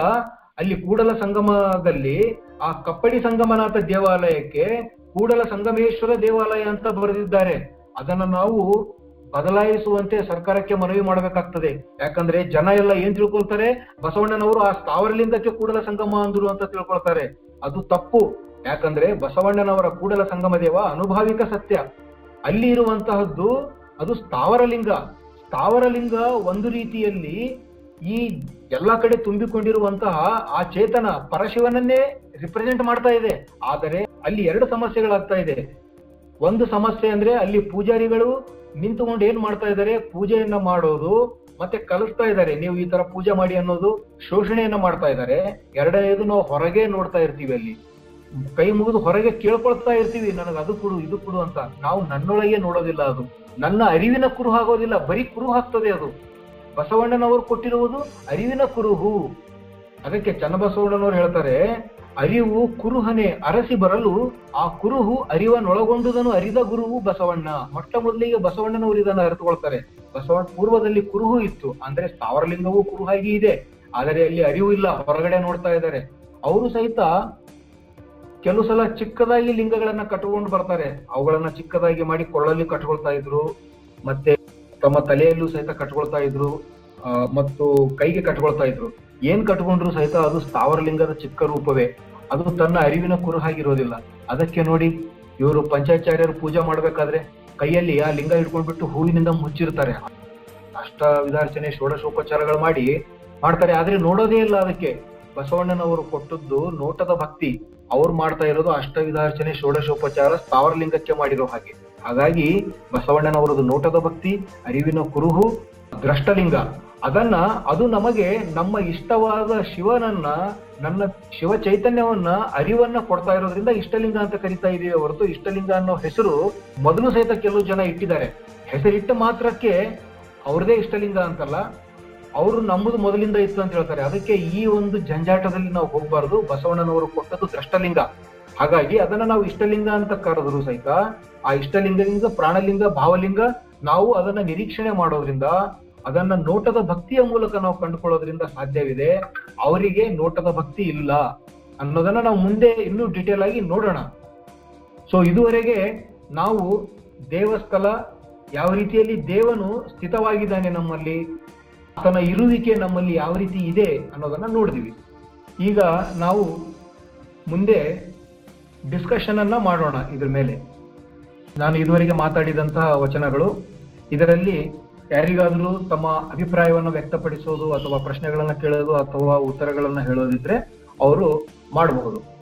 ಅಲ್ಲಿ ಕೂಡಲ ಸಂಗಮದಲ್ಲಿ ಆ ಕಪ್ಪಡಿ ಸಂಗಮನಾಥ ದೇವಾಲಯಕ್ಕೆ ಕೂಡಲ ಸಂಗಮೇಶ್ವರ ದೇವಾಲಯ ಅಂತ ಬರೆದಿದ್ದಾರೆ. ಅದನ್ನ ನಾವು ಬದಲಾಯಿಸುವಂತೆ ಸರ್ಕಾರಕ್ಕೆ ಮನವಿ ಮಾಡಬೇಕಾಗ್ತದೆ. ಯಾಕಂದ್ರೆ ಜನ ಎಲ್ಲ ಏನ್ ತಿಳ್ಕೊಳ್ತಾರೆ? ಬಸವಣ್ಣನವರು ಆ ಸ್ಥಾವರಲಿಂಗಕ್ಕೆ ಕೂಡಲ ಸಂಗಮ ಅಂದ್ರು ಅಂತ ತಿಳ್ಕೊಳ್ತಾರೆ. ಅದು ತಪ್ಪು. ಯಾಕಂದ್ರೆ ಬಸವಣ್ಣನವರ ಕೂಡಲ ಸಂಗಮ ದೇವ ಅನುಭಾವಿಕ ಸತ್ಯ. ಅಲ್ಲಿ ಇರುವಂತಹದ್ದು ಅದು ಸ್ಥಾವರಲಿಂಗ. ಸ್ಥಾವರಲಿಂಗ ಒಂದು ರೀತಿಯಲ್ಲಿ ಈ ಎಲ್ಲ ಕಡೆ ತುಂಬಿಕೊಂಡಿರುವಂತಹ ಆ ಚೇತನ ಪರಶಿವನನ್ನೇ ರಿಪ್ರೆಸೆಂಟ್ ಮಾಡ್ತಾ ಇದೆ. ಆದರೆ ಅಲ್ಲಿ ಎರಡು ಸಮಸ್ಯೆಗಳಾಗ್ತಾ ಇದೆ. ಒಂದು ಸಮಸ್ಯೆ ಅಂದ್ರೆ ಅಲ್ಲಿ ಪೂಜಾರಿಗಳು ನಿಂತುಕೊಂಡು ಏನ್ ಮಾಡ್ತಾ ಇದ್ದಾರೆ? ಪೂಜೆಯನ್ನ ಮಾಡೋದು, ಮತ್ತೆ ಕಲಿಸ್ತಾ ಇದ್ದಾರೆ. ನೀವು ಈ ತರ ಪೂಜೆ ಮಾಡಿ ಅನ್ನೋದು ಶೋಷಣೆಯನ್ನ ಮಾಡ್ತಾ ಇದ್ದಾರೆ. ಎರಡನೇದು ನಾವು ಹೊರಗೆ ನೋಡ್ತಾ ಇರ್ತೀವಿ ಅಲ್ಲಿ. ಕೈ ಮುಗಿದು ಹೊರಗೆ ಕೇಳ್ಕೊಳ್ತಾ ಇರ್ತೀವಿ. ನನಗೆ ಅದು ಕೊಡು, ಇದು ಕೊಡು ಅಂತ. ನಾವು ನನ್ನೊಳಗೆ ನೋಡೋದಿಲ್ಲ ಅದು. ನನ್ನ ಅರಿವಿನ ಕುರು ಆಗೋದಿಲ್ಲ. ಬರೀ ಕುರು ಆಗ್ತದೆ ಅದು. ಬಸವಣ್ಣನವರು ಕೊಟ್ಟಿರುವುದು ಅರಿವಿನ ಕುರುಹು. ಅದಕ್ಕೆ ಚನ್ನಬಸವಣ್ಣನವರು ಹೇಳ್ತಾರೆ ಅರಿವು ಕುರುಹನೆ ಅರಸಿ ಬರಲು ಆ ಕುರುಹು ಅರಿವನ್ನೊಳಗೊಂಡುದನ್ನು ಅರಿದ ಗುರುವು ಬಸವಣ್ಣ. ಮೊಟ್ಟ ಮೊದಲಿಗೆ ಬಸವಣ್ಣನವರು ಉರಿದನ್ನು ಅರಿತುಕೊಳ್ತಾರೆ. ಬಸವಣ್ಣ ಪೂರ್ವದಲ್ಲಿ ಕುರುಹು ಇತ್ತು. ಅಂದ್ರೆ ಸ್ಥಾವರಲಿಂಗವು ಕುರುಹಾಗಿ ಇದೆ. ಆದರೆ ಅಲ್ಲಿ ಅರಿವು ಇಲ್ಲ. ಹೊರಗಡೆ ನೋಡ್ತಾ ಇದ್ದಾರೆ. ಅವರು ಸಹಿತ ಕೆಲವು ಸಲ ಚಿಕ್ಕದಾಗಿ ಲಿಂಗಗಳನ್ನ ಕಟ್ಟಿಕೊಂಡು ಬರ್ತಾರೆ. ಅವುಗಳನ್ನ ಚಿಕ್ಕದಾಗಿ ಮಾಡಿ ಕೊಳ್ಳಲ್ಲಿ ಕಟ್ಕೊಳ್ತಾ ಇದ್ರು. ಮತ್ತೆ ತಮ್ಮ ತಲೆಯಲ್ಲೂ ಸಹಿತ ಕಟ್ಕೊಳ್ತಾ ಇದ್ರು. ಮತ್ತು ಕೈಗೆ ಕಟ್ಕೊಳ್ತಾ ಇದ್ರು. ಏನ್ ಕಟ್ಕೊಂಡ್ರು ಸಹಿತ ಅದು ಸ್ಥಾವರಲಿಂಗದ ಚಿಕ್ಕ ರೂಪವೇ? ಅದು ತನ್ನ ಅರಿವಿನ ಕುರುಹಾಗಿರೋದಿಲ್ಲ. ಅದಕ್ಕೆ ನೋಡಿ, ಇವರು ಪಂಚಾಚಾರ್ಯರು ಪೂಜೆ ಮಾಡ್ಬೇಕಾದ್ರೆ ಕೈಯಲ್ಲಿ ಆ ಲಿಂಗ ಹಿಡ್ಕೊಂಡ್ಬಿಟ್ಟು ಹೂವಿನಿಂದ ಮುಚ್ಚಿರ್ತಾರೆ. ಅಷ್ಟ ವಿಧಾರ್ಚನೆ ಷೋಡಶೋಪಚಾರಗಳು ಮಾಡಿ ಮಾಡ್ತಾರೆ. ಆದ್ರೆ ನೋಡೋದೇ ಇಲ್ಲ ಅದಕ್ಕೆ. ಬಸವಣ್ಣನವರು ಕೊಟ್ಟದ್ದು ನೋಟದ ಭಕ್ತಿ. ಅವ್ರು ಮಾಡ್ತಾ ಇರೋದು ಅಷ್ಟ ವಿಧಾರ್ಚನೆ ಷೋಡಶೋಪಚಾರ ಸ್ಥಾವರಲಿಂಗಕ್ಕೆ ಮಾಡಿರೋ ಹಾಗೆ. ಹಾಗಾಗಿ ಬಸವಣ್ಣನವರದು ನೋಟದ ಭಕ್ತಿ, ಅರಿವಿನ ಕುರುಹು ದ್ರಷ್ಟಲಿಂಗ ಅದನ್ನ ಅದು ನಮಗೆ ನಮ್ಮ ಇಷ್ಟವಾದ ಶಿವನನ್ನ, ನನ್ನ ಶಿವ ಚೈತನ್ಯವನ್ನ, ಅರಿವನ್ನ ಕೊಡ್ತಾ ಇರೋದ್ರಿಂದ ಇಷ್ಟಲಿಂಗ ಅಂತ ಕರಿತಾ ಇದೀವಿ ಹೊರತು ಇಷ್ಟಲಿಂಗ ಅನ್ನೋ ಹೆಸರು ಮೊದಲು ಸಹಿತ ಕೆಲವು ಜನ ಇಟ್ಟಿದ್ದಾರೆ. ಹೆಸರಿಟ್ಟ ಮಾತ್ರಕ್ಕೆ ಅವ್ರದೇ ಇಷ್ಟಲಿಂಗ ಅಂತಲ್ಲ, ಅವರು ನಮ್ಮದು ಮೊದಲಿಂದ ಇತ್ತು ಅಂತ ಹೇಳ್ತಾರೆ. ಅದಕ್ಕೆ ಈ ಒಂದು ಜಂಜಾಟದಲ್ಲಿ ನಾವು ಹೋಗ್ಬಾರ್ದು. ಬಸವಣ್ಣನವರು ಕೊಟ್ಟದ್ದು ದ್ರಷ್ಟಲಿಂಗ. ಹಾಗಾಗಿ ಅದನ್ನ ನಾವು ಇಷ್ಟಲಿಂಗ ಅಂತ ಕರೆದ್ರು ಸಹಿತ, ಆ ಇಷ್ಟಲಿಂಗದಿಂದ ಪ್ರಾಣಲಿಂಗ, ಭಾವಲಿಂಗ ನಾವು ಅದನ್ನ ನಿರೀಕ್ಷಣೆ ಮಾಡೋದ್ರಿಂದ ಅದನ್ನ ನೋಟದ ಭಕ್ತಿಯ ಮೂಲಕ ನಾವು ಕಂಡುಕೊಳ್ಳೋದ್ರಿಂದ ಸಾಧ್ಯವಿದೆ. ಅವರಿಗೆ ನೋಟದ ಭಕ್ತಿ ಇಲ್ಲ ಅನ್ನೋದನ್ನ ನಾವು ಮುಂದೆ ಇನ್ನೂ ಡಿಟೇಲ್ ಆಗಿ ನೋಡೋಣ. ಸೊ ಇದುವರೆಗೆ ನಾವು ದೇವಸ್ಥಳ ಯಾವ ರೀತಿಯಲ್ಲಿ ದೇವನು ಸ್ಥಿತವಾಗಿದ್ದಾನೆ ನಮ್ಮಲ್ಲಿ, ಆತನ ಇರುವಿಕೆ ನಮ್ಮಲ್ಲಿ ಯಾವ ರೀತಿ ಇದೆ ಅನ್ನೋದನ್ನ ನೋಡಿದ್ವಿ. ಈಗ ನಾವು ಮುಂದೆ ಡಿಸ್ಕಷನ್ ಅನ್ನ ಮಾಡೋಣ ಇದ್ರ ಮೇಲೆ. ನಾನು ಇದುವರೆಗೆ ಮಾತಾಡಿದಂತಹ ವಚನಗಳು ಇದರಲ್ಲಿ ಯಾರಿಗಾದರೂ ತಮ್ಮ ಅಭಿಪ್ರಾಯವನ್ನು ವ್ಯಕ್ತಪಡಿಸೋದು ಅಥವಾ ಪ್ರಶ್ನೆಗಳನ್ನ ಕೇಳೋದು ಅಥವಾ ಉತ್ತರಗಳನ್ನ ಹೇಳೋದಿದ್ರೆ ಅವರು ಮಾಡಬಹುದು.